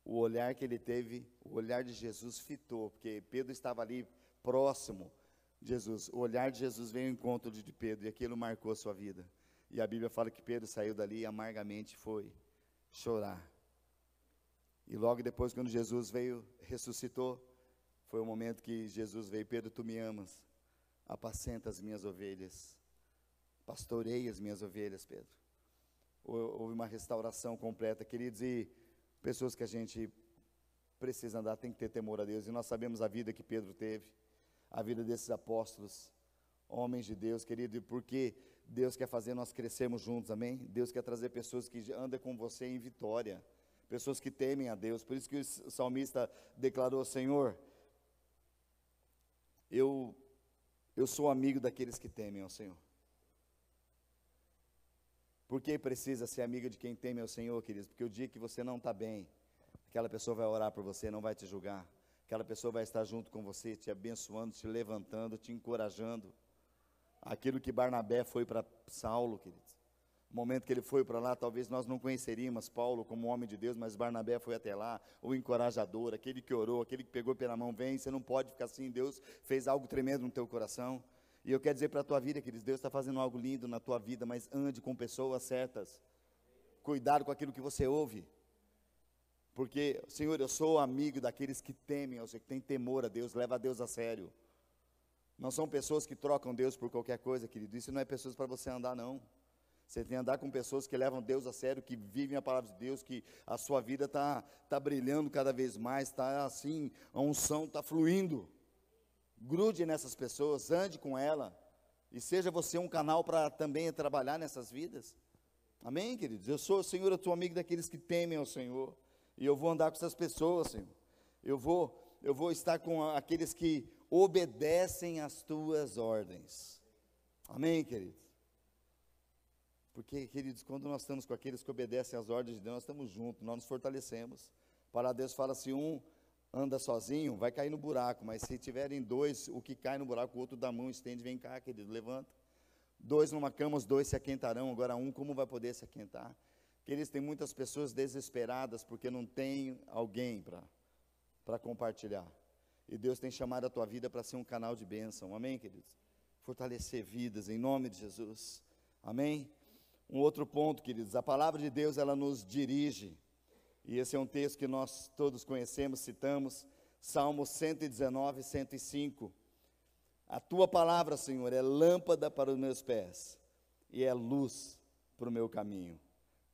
S1: O olhar que ele teve, o olhar de Jesus fitou, porque Pedro estava ali próximo de Jesus. O olhar de Jesus veio ao encontro de Pedro e aquilo marcou sua vida. E a Bíblia fala que Pedro saiu dali e amargamente foi chorar. E logo depois, quando Jesus veio, ressuscitou, foi o momento que Jesus veio: Pedro, tu me amas, apacenta as minhas ovelhas, pastorei as minhas ovelhas, Pedro. Houve uma restauração completa, queridos, e pessoas que a gente precisa andar tem que ter temor a Deus, e nós sabemos a vida que Pedro teve a vida desses apóstolos, homens de Deus, querido, e porque Deus quer fazer nós crescermos juntos, amém? Deus quer trazer pessoas que andam com você em vitória, pessoas que temem a Deus. Por isso que o salmista declarou: Senhor, eu, eu sou amigo daqueles que temem ao Senhor. Por que precisa ser amigo de quem teme ao Senhor, queridos? Porque o dia que você não está bem, aquela pessoa vai orar por você, não vai te julgar. Aquela pessoa vai estar junto com você, te abençoando, te levantando, te encorajando. Aquilo que Barnabé foi para Saulo, queridos. No momento que ele foi para lá, talvez nós não conheceríamos Paulo como homem de Deus, mas Barnabé foi até lá, o encorajador, aquele que orou, aquele que pegou pela mão, vem, você não pode ficar assim, Deus fez algo tremendo no teu coração. E eu quero dizer para a tua vida, queridos, Deus está fazendo algo lindo na tua vida, mas ande com pessoas certas. Cuidado com aquilo que você ouve. Porque, Senhor, eu sou amigo daqueles que temem, ou seja, que têm temor a Deus, leva a Deus a sério. Não são pessoas que trocam Deus por qualquer coisa, querido. Isso não é pessoas para você andar, não. Você tem que andar com pessoas que levam Deus a sério, que vivem a palavra de Deus, que a sua vida está tá brilhando cada vez mais, está assim, a unção está fluindo. Grude nessas pessoas, ande com ela. E seja você um canal para também trabalhar nessas vidas. Amém, queridos? Eu sou, Senhor, eu sou amigo daqueles que temem ao Senhor. E eu vou andar com essas pessoas, Senhor. Eu vou, eu vou estar com aqueles que obedecem às tuas ordens. Amém, queridos? Porque, queridos, quando nós estamos com aqueles que obedecem às ordens de Deus, nós estamos juntos, nós nos fortalecemos. Para Deus fala assim: um anda sozinho, vai cair no buraco, mas se tiverem dois, o que cai no buraco, o outro dá mão, estende, vem cá, querido, levanta. Dois numa cama, os dois se aquentarão, agora um, como vai poder se aquentar? Queridos, tem muitas pessoas desesperadas porque não tem alguém para compartilhar. E Deus tem chamado a tua vida para ser um canal de bênção, amém, queridos? Fortalecer vidas, em nome de Jesus, amém? Um outro ponto, queridos, a palavra de Deus, ela nos dirige, e esse é um texto que nós todos conhecemos, citamos, Salmo 119, 105. A tua palavra, Senhor, é lâmpada para os meus pés e é luz para o meu caminho.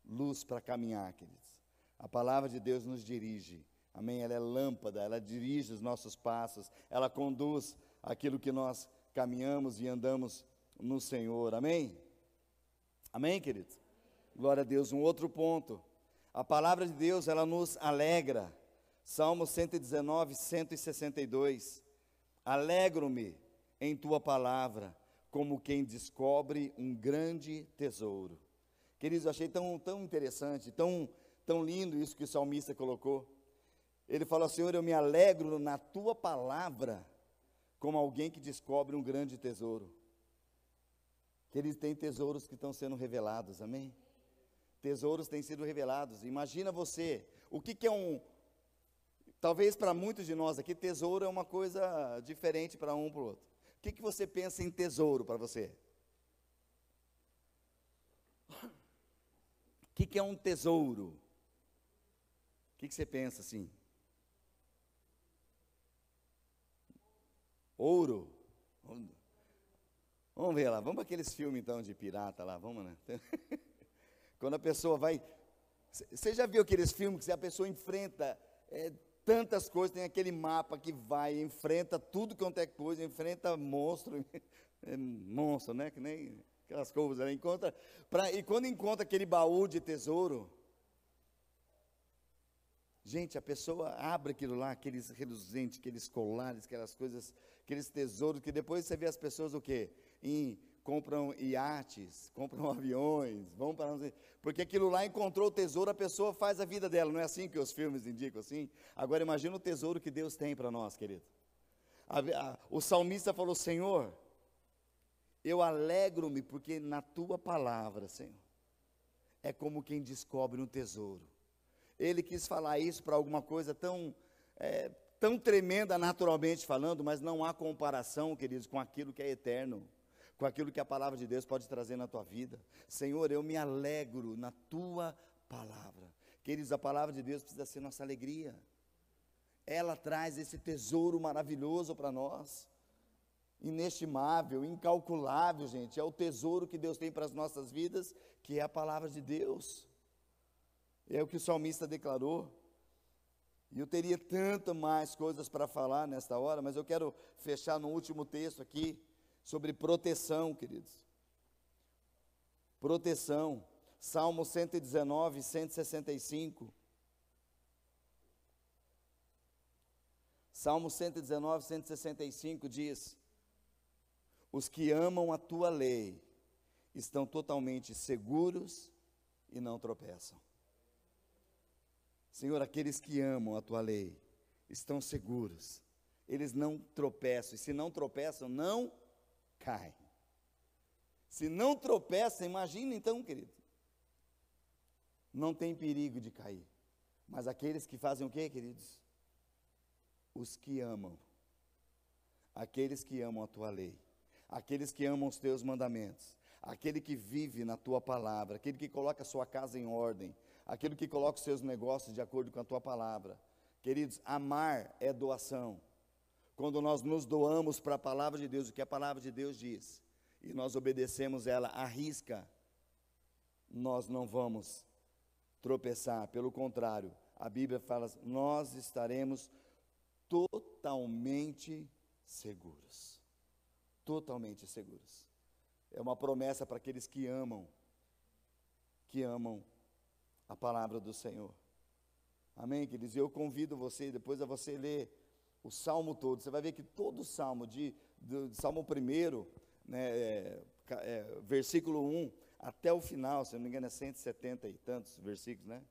S1: Luz para caminhar, queridos. A palavra de Deus nos dirige. Amém? Ela é lâmpada, ela dirige os nossos passos, ela conduz aquilo que nós caminhamos e andamos no Senhor. Amém? Amém, queridos? Glória a Deus. Um outro ponto. A palavra de Deus, ela nos alegra. Salmo 119, 162. Alegro-me em tua palavra, como quem descobre um grande tesouro. Queridos, eu achei tão, tão interessante, tão, tão lindo isso que o salmista colocou. Ele fala, Senhor, eu me alegro na tua palavra, como alguém que descobre um grande tesouro. Queridos, tem tesouros que estão sendo revelados, amém? Tesouros têm sido revelados. Imagina você, o que, que é um. Talvez para muitos de nós aqui, tesouro é uma coisa diferente para um para o outro. O que, que você pensa em tesouro para você? O que, que é um tesouro? O que, que você pensa assim? Ouro. Vamos ver lá, vamos para aqueles filmes então de pirata lá, vamos, né? Quando a pessoa vai. Você já viu aqueles filmes que a pessoa enfrenta é, tantas coisas, tem aquele mapa que vai, enfrenta tudo quanto é coisa, enfrenta monstro, é, monstro, né? Que nem aquelas coisas, ela encontra. Pra, e quando encontra aquele baú de tesouro, gente, a pessoa abre aquilo lá, aqueles reluzentes, aqueles colares, aquelas coisas, aqueles tesouros, que depois você vê as pessoas o quê? Compram iates, compram aviões, vão para porque aquilo lá encontrou o tesouro, a pessoa faz a vida dela, não é assim que os filmes indicam assim? Agora imagina o tesouro que Deus tem para nós, querido. A, a, o salmista falou: Senhor, eu alegro-me porque na tua palavra, Senhor, é como quem descobre um tesouro. Ele quis falar isso para alguma coisa tão, é, tão tremenda naturalmente falando, mas não há comparação, queridos, com aquilo que é eterno com aquilo que a palavra de Deus pode trazer na tua vida. Senhor, eu me alegro na tua palavra. Queridos, a palavra de Deus precisa ser nossa alegria. Ela traz esse tesouro maravilhoso para nós. Inestimável, incalculável, gente. É o tesouro que Deus tem para as nossas vidas, que é a palavra de Deus. É o que o salmista declarou. E eu teria tanto mais coisas para falar nesta hora, mas eu quero fechar no último texto aqui sobre proteção, queridos. Proteção. Salmo 119, 165. Salmo 119, 165 diz: Os que amam a tua lei estão totalmente seguros e não tropeçam. Senhor, aqueles que amam a tua lei estão seguros, eles não tropeçam, e se não tropeçam, não caem. Se não tropeçam, imagina então, querido, não tem perigo de cair. Mas aqueles que fazem o que, queridos? Os que amam, aqueles que amam a tua lei, aqueles que amam os teus mandamentos, aquele que vive na tua palavra, aquele que coloca a sua casa em ordem, aquele que coloca os seus negócios de acordo com a tua palavra. Queridos, amar é doação. Quando nós nos doamos para a palavra de Deus, o que a palavra de Deus diz, e nós obedecemos ela à risca, nós não vamos tropeçar, pelo contrário, a Bíblia fala, nós estaremos totalmente seguros. Totalmente seguros. É uma promessa para aqueles que amam, que amam a palavra do Senhor. Amém, queridos? Eu convido você, depois a você ler o salmo todo. Você vai ver que todo o salmo, de, do, salmo 1, né, é, é, versículo 1 até o final, se não me engano, é 170 e tantos versículos, né?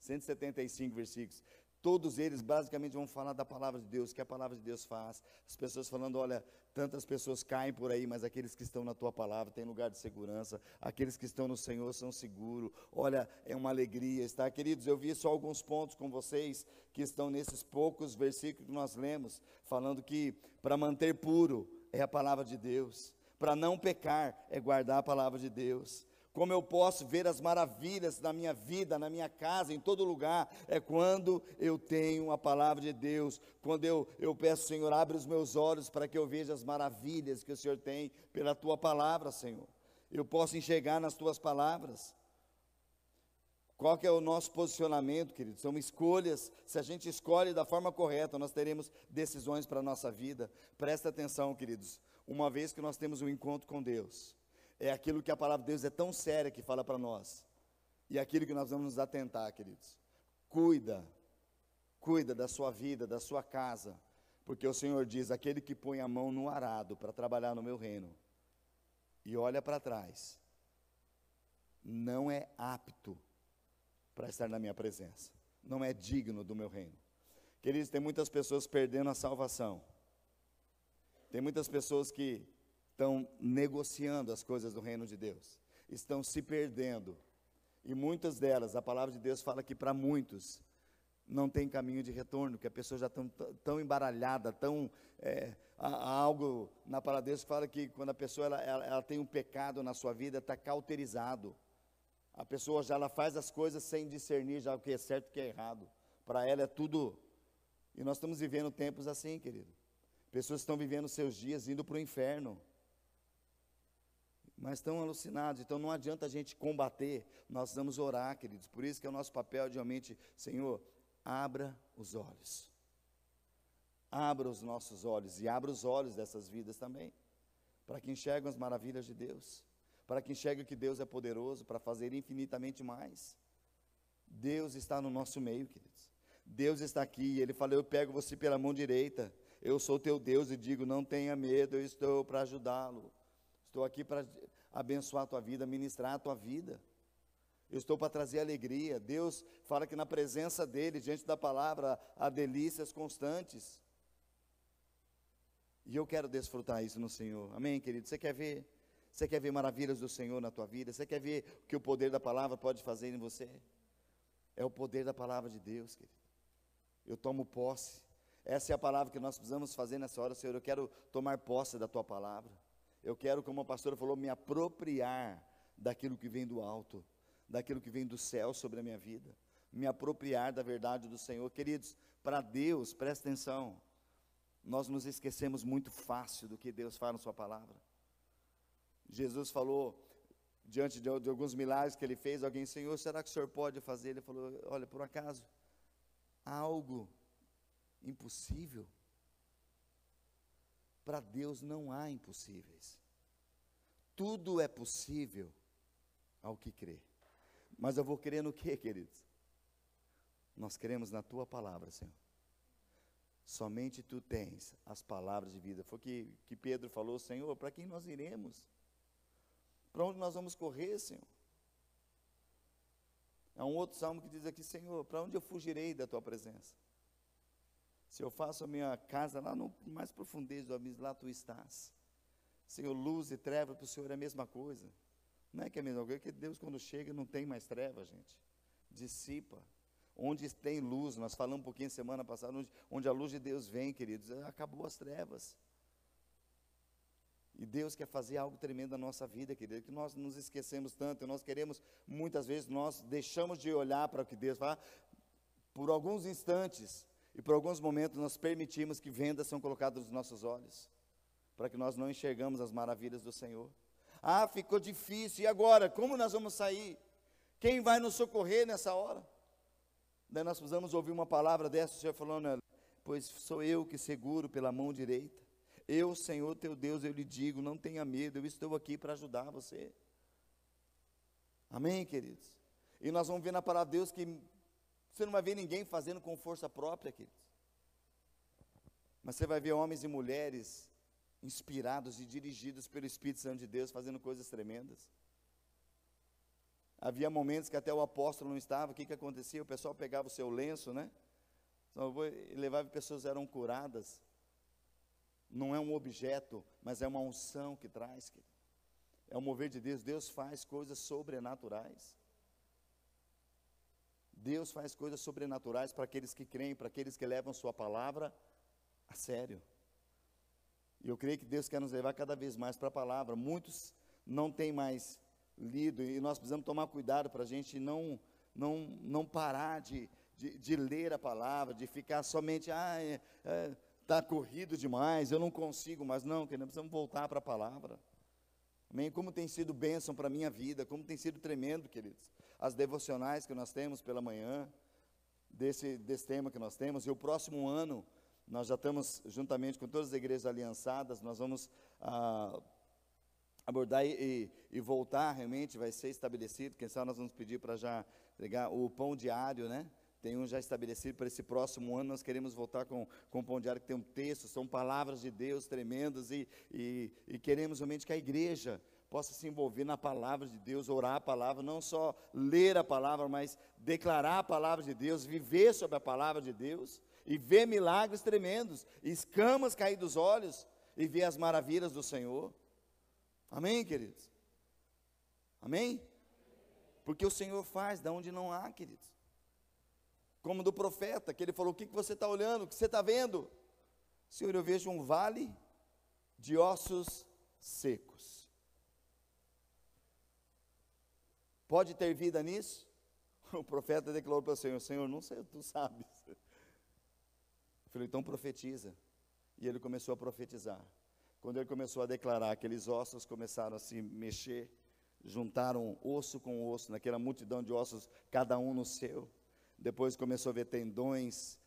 S1: 175 versículos. Todos eles basicamente vão falar da palavra de Deus, que a palavra de Deus faz. As pessoas falando, olha, tantas pessoas caem por aí, mas aqueles que estão na tua palavra têm lugar de segurança. Aqueles que estão no Senhor são seguros. Olha, é uma alegria estar. Queridos, eu vi só alguns pontos com vocês que estão nesses poucos versículos que nós lemos, falando que para manter puro é a palavra de Deus. Para não pecar é guardar a palavra de Deus como eu posso ver as maravilhas da minha vida, na minha casa, em todo lugar, é quando eu tenho a palavra de Deus, quando eu, eu peço, Senhor, abre os meus olhos para que eu veja as maravilhas que o Senhor tem pela tua palavra, Senhor. Eu posso enxergar nas tuas palavras. Qual que é o nosso posicionamento, queridos? São escolhas. Se a gente escolhe da forma correta, nós teremos decisões para a nossa vida. Presta atenção, queridos. Uma vez que nós temos um encontro com Deus, é aquilo que a palavra de Deus é tão séria que fala para nós. E é aquilo que nós vamos nos atentar, queridos. Cuida, cuida da sua vida, da sua casa, porque o Senhor diz: aquele que põe a mão no arado para trabalhar no meu reino e olha para trás, não é apto para estar na minha presença, não é digno do meu reino. Queridos, tem muitas pessoas perdendo a salvação, tem muitas pessoas que estão negociando as coisas do reino de Deus, estão se perdendo. E muitas delas, a palavra de Deus fala que para muitos não tem caminho de retorno, que a pessoa já está tão, embaralhada, tão é, há, algo na palavra de Deus fala que quando a pessoa ela, ela, ela tem um pecado na sua vida, está cauterizado. A pessoa já ela faz as coisas sem discernir já o que é certo e o que é errado. Para ela é tudo. E nós estamos vivendo tempos assim, querido. Pessoas estão vivendo seus dias indo para o inferno mas estão alucinados, então não adianta a gente combater, nós vamos orar, queridos. Por isso que é o nosso papel de realmente, Senhor, abra os olhos. Abra os nossos olhos e abra os olhos dessas vidas também, para que enxergam as maravilhas de Deus, para que enxerguem que Deus é poderoso para fazer infinitamente mais. Deus está no nosso meio, queridos. Deus está aqui, e Ele falou: Eu pego você pela mão direita, eu sou teu Deus e digo: Não tenha medo, eu estou para ajudá-lo. Estou aqui para abençoar a tua vida, ministrar a tua vida. Eu estou para trazer alegria. Deus fala que na presença dEle, diante da palavra, há delícias constantes. E eu quero desfrutar isso no Senhor. Amém, querido? Você quer ver? Você quer ver maravilhas do Senhor na tua vida? Você quer ver o que o poder da palavra pode fazer em você? É o poder da palavra de Deus, querido. Eu tomo posse. Essa é a palavra que nós precisamos fazer nessa hora, Senhor. Eu quero tomar posse da tua palavra. Eu quero, como a pastora falou, me apropriar daquilo que vem do alto, daquilo que vem do céu sobre a minha vida, me apropriar da verdade do Senhor. Queridos, para Deus, presta atenção, nós nos esquecemos muito fácil do que Deus fala na Sua palavra. Jesus falou, diante de, de alguns milagres que ele fez, alguém, Senhor, será que o Senhor pode fazer? Ele falou, olha, por acaso, algo impossível? Para Deus não há impossíveis. Tudo é possível ao que crê. Mas eu vou crer no que, queridos? Nós queremos na tua palavra, Senhor. Somente tu tens as palavras de vida. Foi que, que Pedro falou, Senhor, para quem nós iremos? Para onde nós vamos correr, Senhor? Há um outro salmo que diz aqui, Senhor, para onde eu fugirei da tua presença? Se eu faço a minha casa lá no mais profundeza do abismo, lá tu estás. Senhor, luz e treva para o Senhor é a mesma coisa. Não é que é a mesma coisa, é que Deus quando chega não tem mais treva, gente. Dissipa. Onde tem luz, nós falamos um pouquinho semana passada, onde, onde a luz de Deus vem, queridos, acabou as trevas. E Deus quer fazer algo tremendo na nossa vida, querido, que nós nos esquecemos tanto, nós queremos, muitas vezes, nós deixamos de olhar para o que Deus fala, por alguns instantes, e por alguns momentos nós permitimos que vendas são colocadas nos nossos olhos, para que nós não enxergamos as maravilhas do Senhor. Ah, ficou difícil, e agora? Como nós vamos sair? Quem vai nos socorrer nessa hora? Daí nós precisamos ouvir uma palavra dessa, o Senhor falando, pois sou eu que seguro pela mão direita. Eu, Senhor teu Deus, eu lhe digo, não tenha medo, eu estou aqui para ajudar você. Amém, queridos? E nós vamos ver na palavra de Deus que você não vai ver ninguém fazendo com força própria, queridos. Mas você vai ver homens e mulheres inspirados e dirigidos pelo Espírito Santo de Deus fazendo coisas tremendas. Havia momentos que até o apóstolo não estava, o que, que acontecia? O pessoal pegava o seu lenço, né? Levava pessoas eram curadas. Não é um objeto, mas é uma unção que traz. É o mover de Deus. Deus faz coisas sobrenaturais. Deus faz coisas sobrenaturais para aqueles que creem, para aqueles que levam Sua palavra a sério. E eu creio que Deus quer nos levar cada vez mais para a palavra. Muitos não têm mais lido, e nós precisamos tomar cuidado para a gente não, não, não parar de, de, de, ler a palavra, de ficar somente, ah, está é, é, corrido demais, eu não consigo mais. Não, que nós precisamos voltar para a palavra. Amém? Como tem sido bênção para a minha vida, como tem sido tremendo, queridos. As devocionais que nós temos pela manhã, desse, desse tema que nós temos, e o próximo ano, nós já estamos, juntamente com todas as igrejas aliançadas, nós vamos ah, abordar e, e, voltar realmente, vai ser estabelecido. Quem sabe nós vamos pedir para já pegar o pão diário, né? Tem um já estabelecido para esse próximo ano. Nós queremos voltar com, com o pão diário que tem um texto, são palavras de Deus tremendas e, e, e queremos realmente que a igreja possa se envolver na palavra de Deus, orar a palavra, não só ler a palavra, mas declarar a palavra de Deus, viver sobre a palavra de Deus e ver milagres tremendos, escamas cair dos olhos e ver as maravilhas do Senhor. Amém, queridos? Amém? Porque o Senhor faz da onde não há, queridos. Como do profeta, que ele falou: O que, que você está olhando? O que você está vendo? Senhor, eu vejo um vale de ossos secos. Pode ter vida nisso? O profeta declarou para o Senhor: Senhor, não sei, tu sabes. Eu falei: então profetiza. E ele começou a profetizar. Quando ele começou a declarar, aqueles ossos começaram a se mexer, juntaram osso com osso, naquela multidão de ossos, cada um no seu. Depois começou a ver tendões,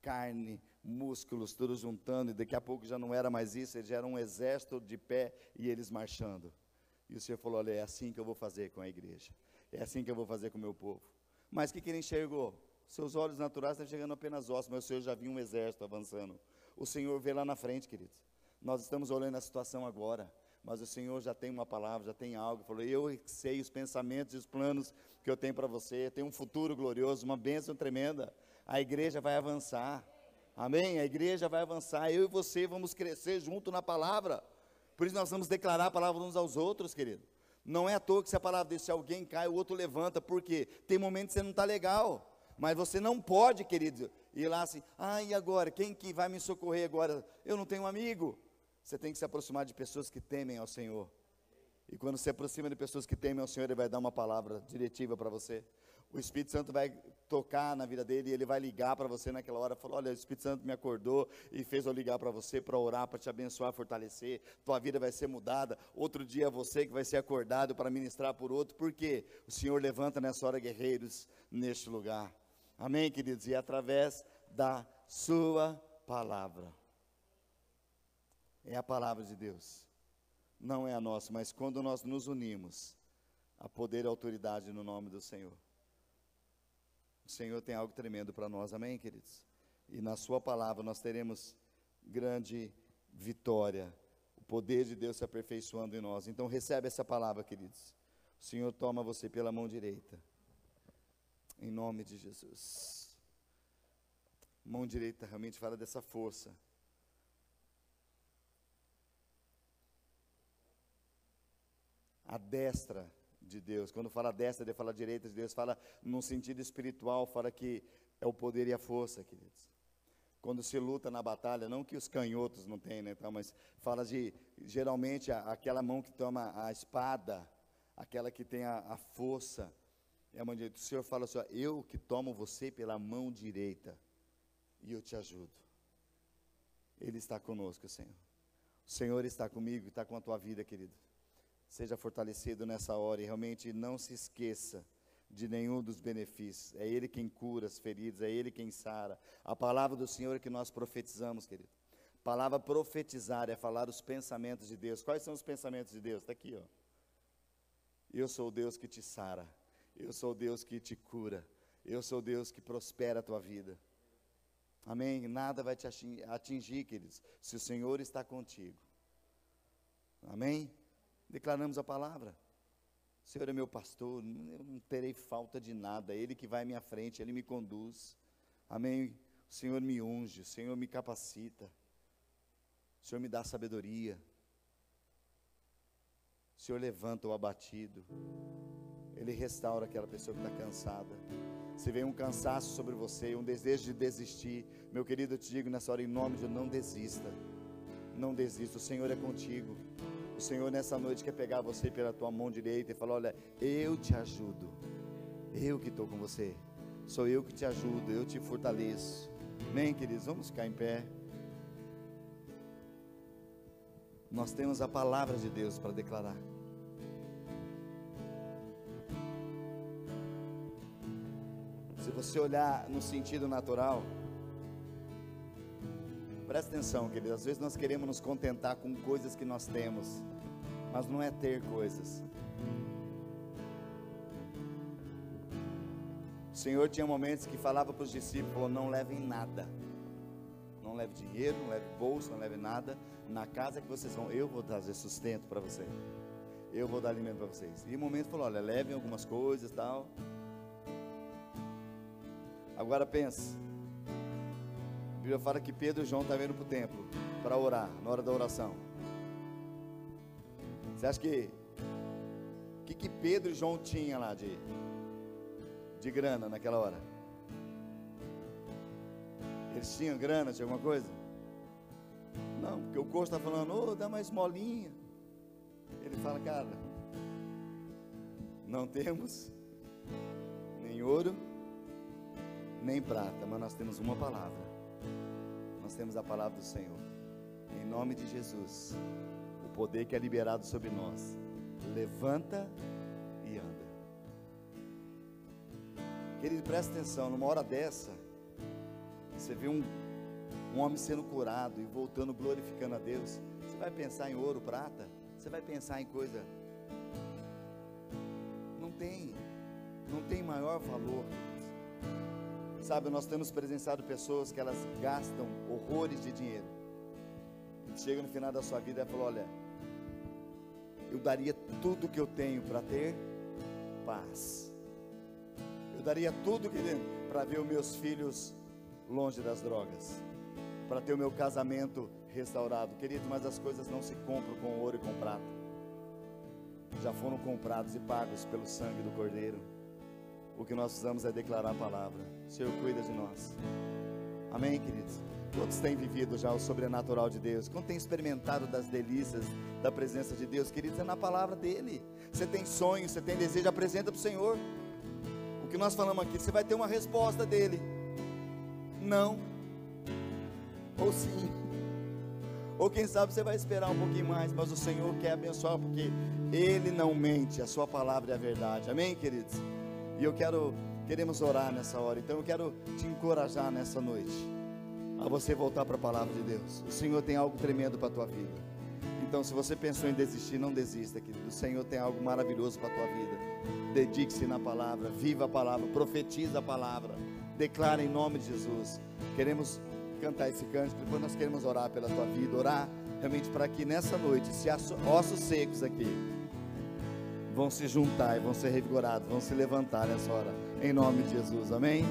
S1: carne, músculos, tudo juntando, e daqui a pouco já não era mais isso, já era um exército de pé e eles marchando. E o Senhor falou: Olha, é assim que eu vou fazer com a igreja, é assim que eu vou fazer com o meu povo. Mas o que, que ele enxergou? Seus olhos naturais estão chegando apenas ossos, mas o Senhor já viu um exército avançando. O Senhor vê lá na frente, queridos. Nós estamos olhando a situação agora, mas o Senhor já tem uma palavra, já tem algo. Falou: Eu sei os pensamentos e os planos que eu tenho para você. Tem um futuro glorioso, uma bênção tremenda. A igreja vai avançar. Amém? A igreja vai avançar. Eu e você vamos crescer junto na palavra. Por isso nós vamos declarar a palavra uns aos outros, querido. Não é à toa que se a palavra diz, se alguém cai, o outro levanta. Por quê? Tem momentos que você não está legal. Mas você não pode, querido, ir lá assim, ah, e agora? Quem que vai me socorrer agora? Eu não tenho um amigo. Você tem que se aproximar de pessoas que temem ao Senhor. E quando se aproxima de pessoas que temem ao Senhor, Ele vai dar uma palavra diretiva para você. O Espírito Santo vai tocar na vida dele e ele vai ligar para você naquela hora. Falou: Olha, o Espírito Santo me acordou e fez eu ligar para você para orar, para te abençoar, fortalecer. Tua vida vai ser mudada. Outro dia é você que vai ser acordado para ministrar por outro. Porque o Senhor levanta nessa hora guerreiros neste lugar. Amém, queridos? E através da Sua palavra. É a palavra de Deus, não é a nossa, mas quando nós nos unimos, a poder e autoridade no nome do Senhor. O Senhor tem algo tremendo para nós, amém, queridos? E na Sua palavra nós teremos grande vitória, o poder de Deus se aperfeiçoando em nós. Então, recebe essa palavra, queridos. O Senhor toma você pela mão direita, em nome de Jesus. Mão direita realmente fala dessa força. A destra de Deus. Quando fala destra, Deus fala direita de Deus, fala num sentido espiritual, fala que é o poder e a força, queridos. Quando se luta na batalha, não que os canhotos não têm, né, mas fala de, geralmente, a, aquela mão que toma a espada, aquela que tem a, a força, é a mão direita. O Senhor fala assim, ó, eu que tomo você pela mão direita, e eu te ajudo. Ele está conosco, Senhor. O Senhor está comigo, está com a tua vida, querido. Seja fortalecido nessa hora e realmente não se esqueça de nenhum dos benefícios. É Ele quem cura as feridas, é Ele quem sara. A palavra do Senhor é que nós profetizamos, querido. A palavra profetizar é falar os pensamentos de Deus. Quais são os pensamentos de Deus? Está aqui, ó. Eu sou o Deus que te sara. Eu sou o Deus que te cura. Eu sou o Deus que prospera a tua vida. Amém? Nada vai te atingir, queridos, se o Senhor está contigo. Amém? Declaramos a palavra. O Senhor é meu pastor, eu não terei falta de nada. É Ele que vai à minha frente, Ele me conduz. Amém? O Senhor me unge, o Senhor me capacita. O Senhor me dá sabedoria. O Senhor levanta o abatido. Ele restaura aquela pessoa que está cansada. Se vem um cansaço sobre você, um desejo de desistir, meu querido, eu te digo nessa hora, em nome de Deus, não desista. Não desista, o Senhor é contigo. O Senhor nessa noite quer pegar você pela tua mão direita e falar: Olha, eu te ajudo. Eu que estou com você. Sou eu que te ajudo, eu te fortaleço. Amém, queridos? Vamos ficar em pé. Nós temos a palavra de Deus para declarar. Se você olhar no sentido natural, presta atenção, querido. Às vezes nós queremos nos contentar com coisas que nós temos, mas não é ter coisas. O Senhor tinha momentos que falava para os discípulos: não levem nada, não leve dinheiro, não leve bolsa, não leve nada. Na casa que vocês vão, eu vou trazer sustento para você, eu vou dar alimento para vocês. E em momento falou: olha, levem algumas coisas tal. Agora pense. Bíblia fala que Pedro e João estavam indo para o templo para orar, na hora da oração. Você acha que o que, que Pedro e João tinham lá de, de grana naquela hora? Eles tinham grana, tinha alguma coisa? Não, porque o corpo está falando, ô, oh, dá mais molinha. Ele fala, cara, não temos nem ouro, nem prata, mas nós temos uma palavra. Nós temos a palavra do Senhor. Em nome de Jesus, o poder que é liberado sobre nós. Levanta e anda. Querido, presta atenção, numa hora dessa, você vê um, um homem sendo curado e voltando glorificando a Deus. Você vai pensar em ouro, prata? Você vai pensar em coisa. Não tem, não tem maior valor. Sabe, nós temos presenciado pessoas que elas gastam horrores de dinheiro. Chega no final da sua vida e fala: Olha, eu daria tudo que eu tenho para ter paz. Eu daria tudo que para ver os meus filhos longe das drogas, para ter o meu casamento restaurado, querido. Mas as coisas não se compram com ouro e com prata. Já foram comprados e pagos pelo sangue do Cordeiro. O que nós precisamos é declarar a palavra. O Senhor cuida de nós. Amém, queridos? Todos têm vivido já o sobrenatural de Deus. Quando tem experimentado das delícias da presença de Deus, queridos, é na palavra dele. Você tem sonho, você tem desejo, apresenta para o Senhor. O que nós falamos aqui, você vai ter uma resposta dele. Não. Ou sim. Ou quem sabe você vai esperar um pouquinho mais, mas o Senhor quer abençoar, porque Ele não mente, a Sua palavra é a verdade. Amém, queridos? E eu quero, queremos orar nessa hora. Então eu quero te encorajar nessa noite a você voltar para a palavra de Deus. O Senhor tem algo tremendo para a tua vida. Então, se você pensou em desistir, não desista, querido. O Senhor tem algo maravilhoso para a tua vida. Dedique-se na palavra, viva a palavra, profetiza a palavra, declara em nome de Jesus. Queremos cantar esse cântico, depois nós queremos orar pela tua vida, orar realmente para que nessa noite, se ossos secos aqui vão se juntar e vão ser revigorados, vão se levantar nessa hora, em nome de Jesus, amém?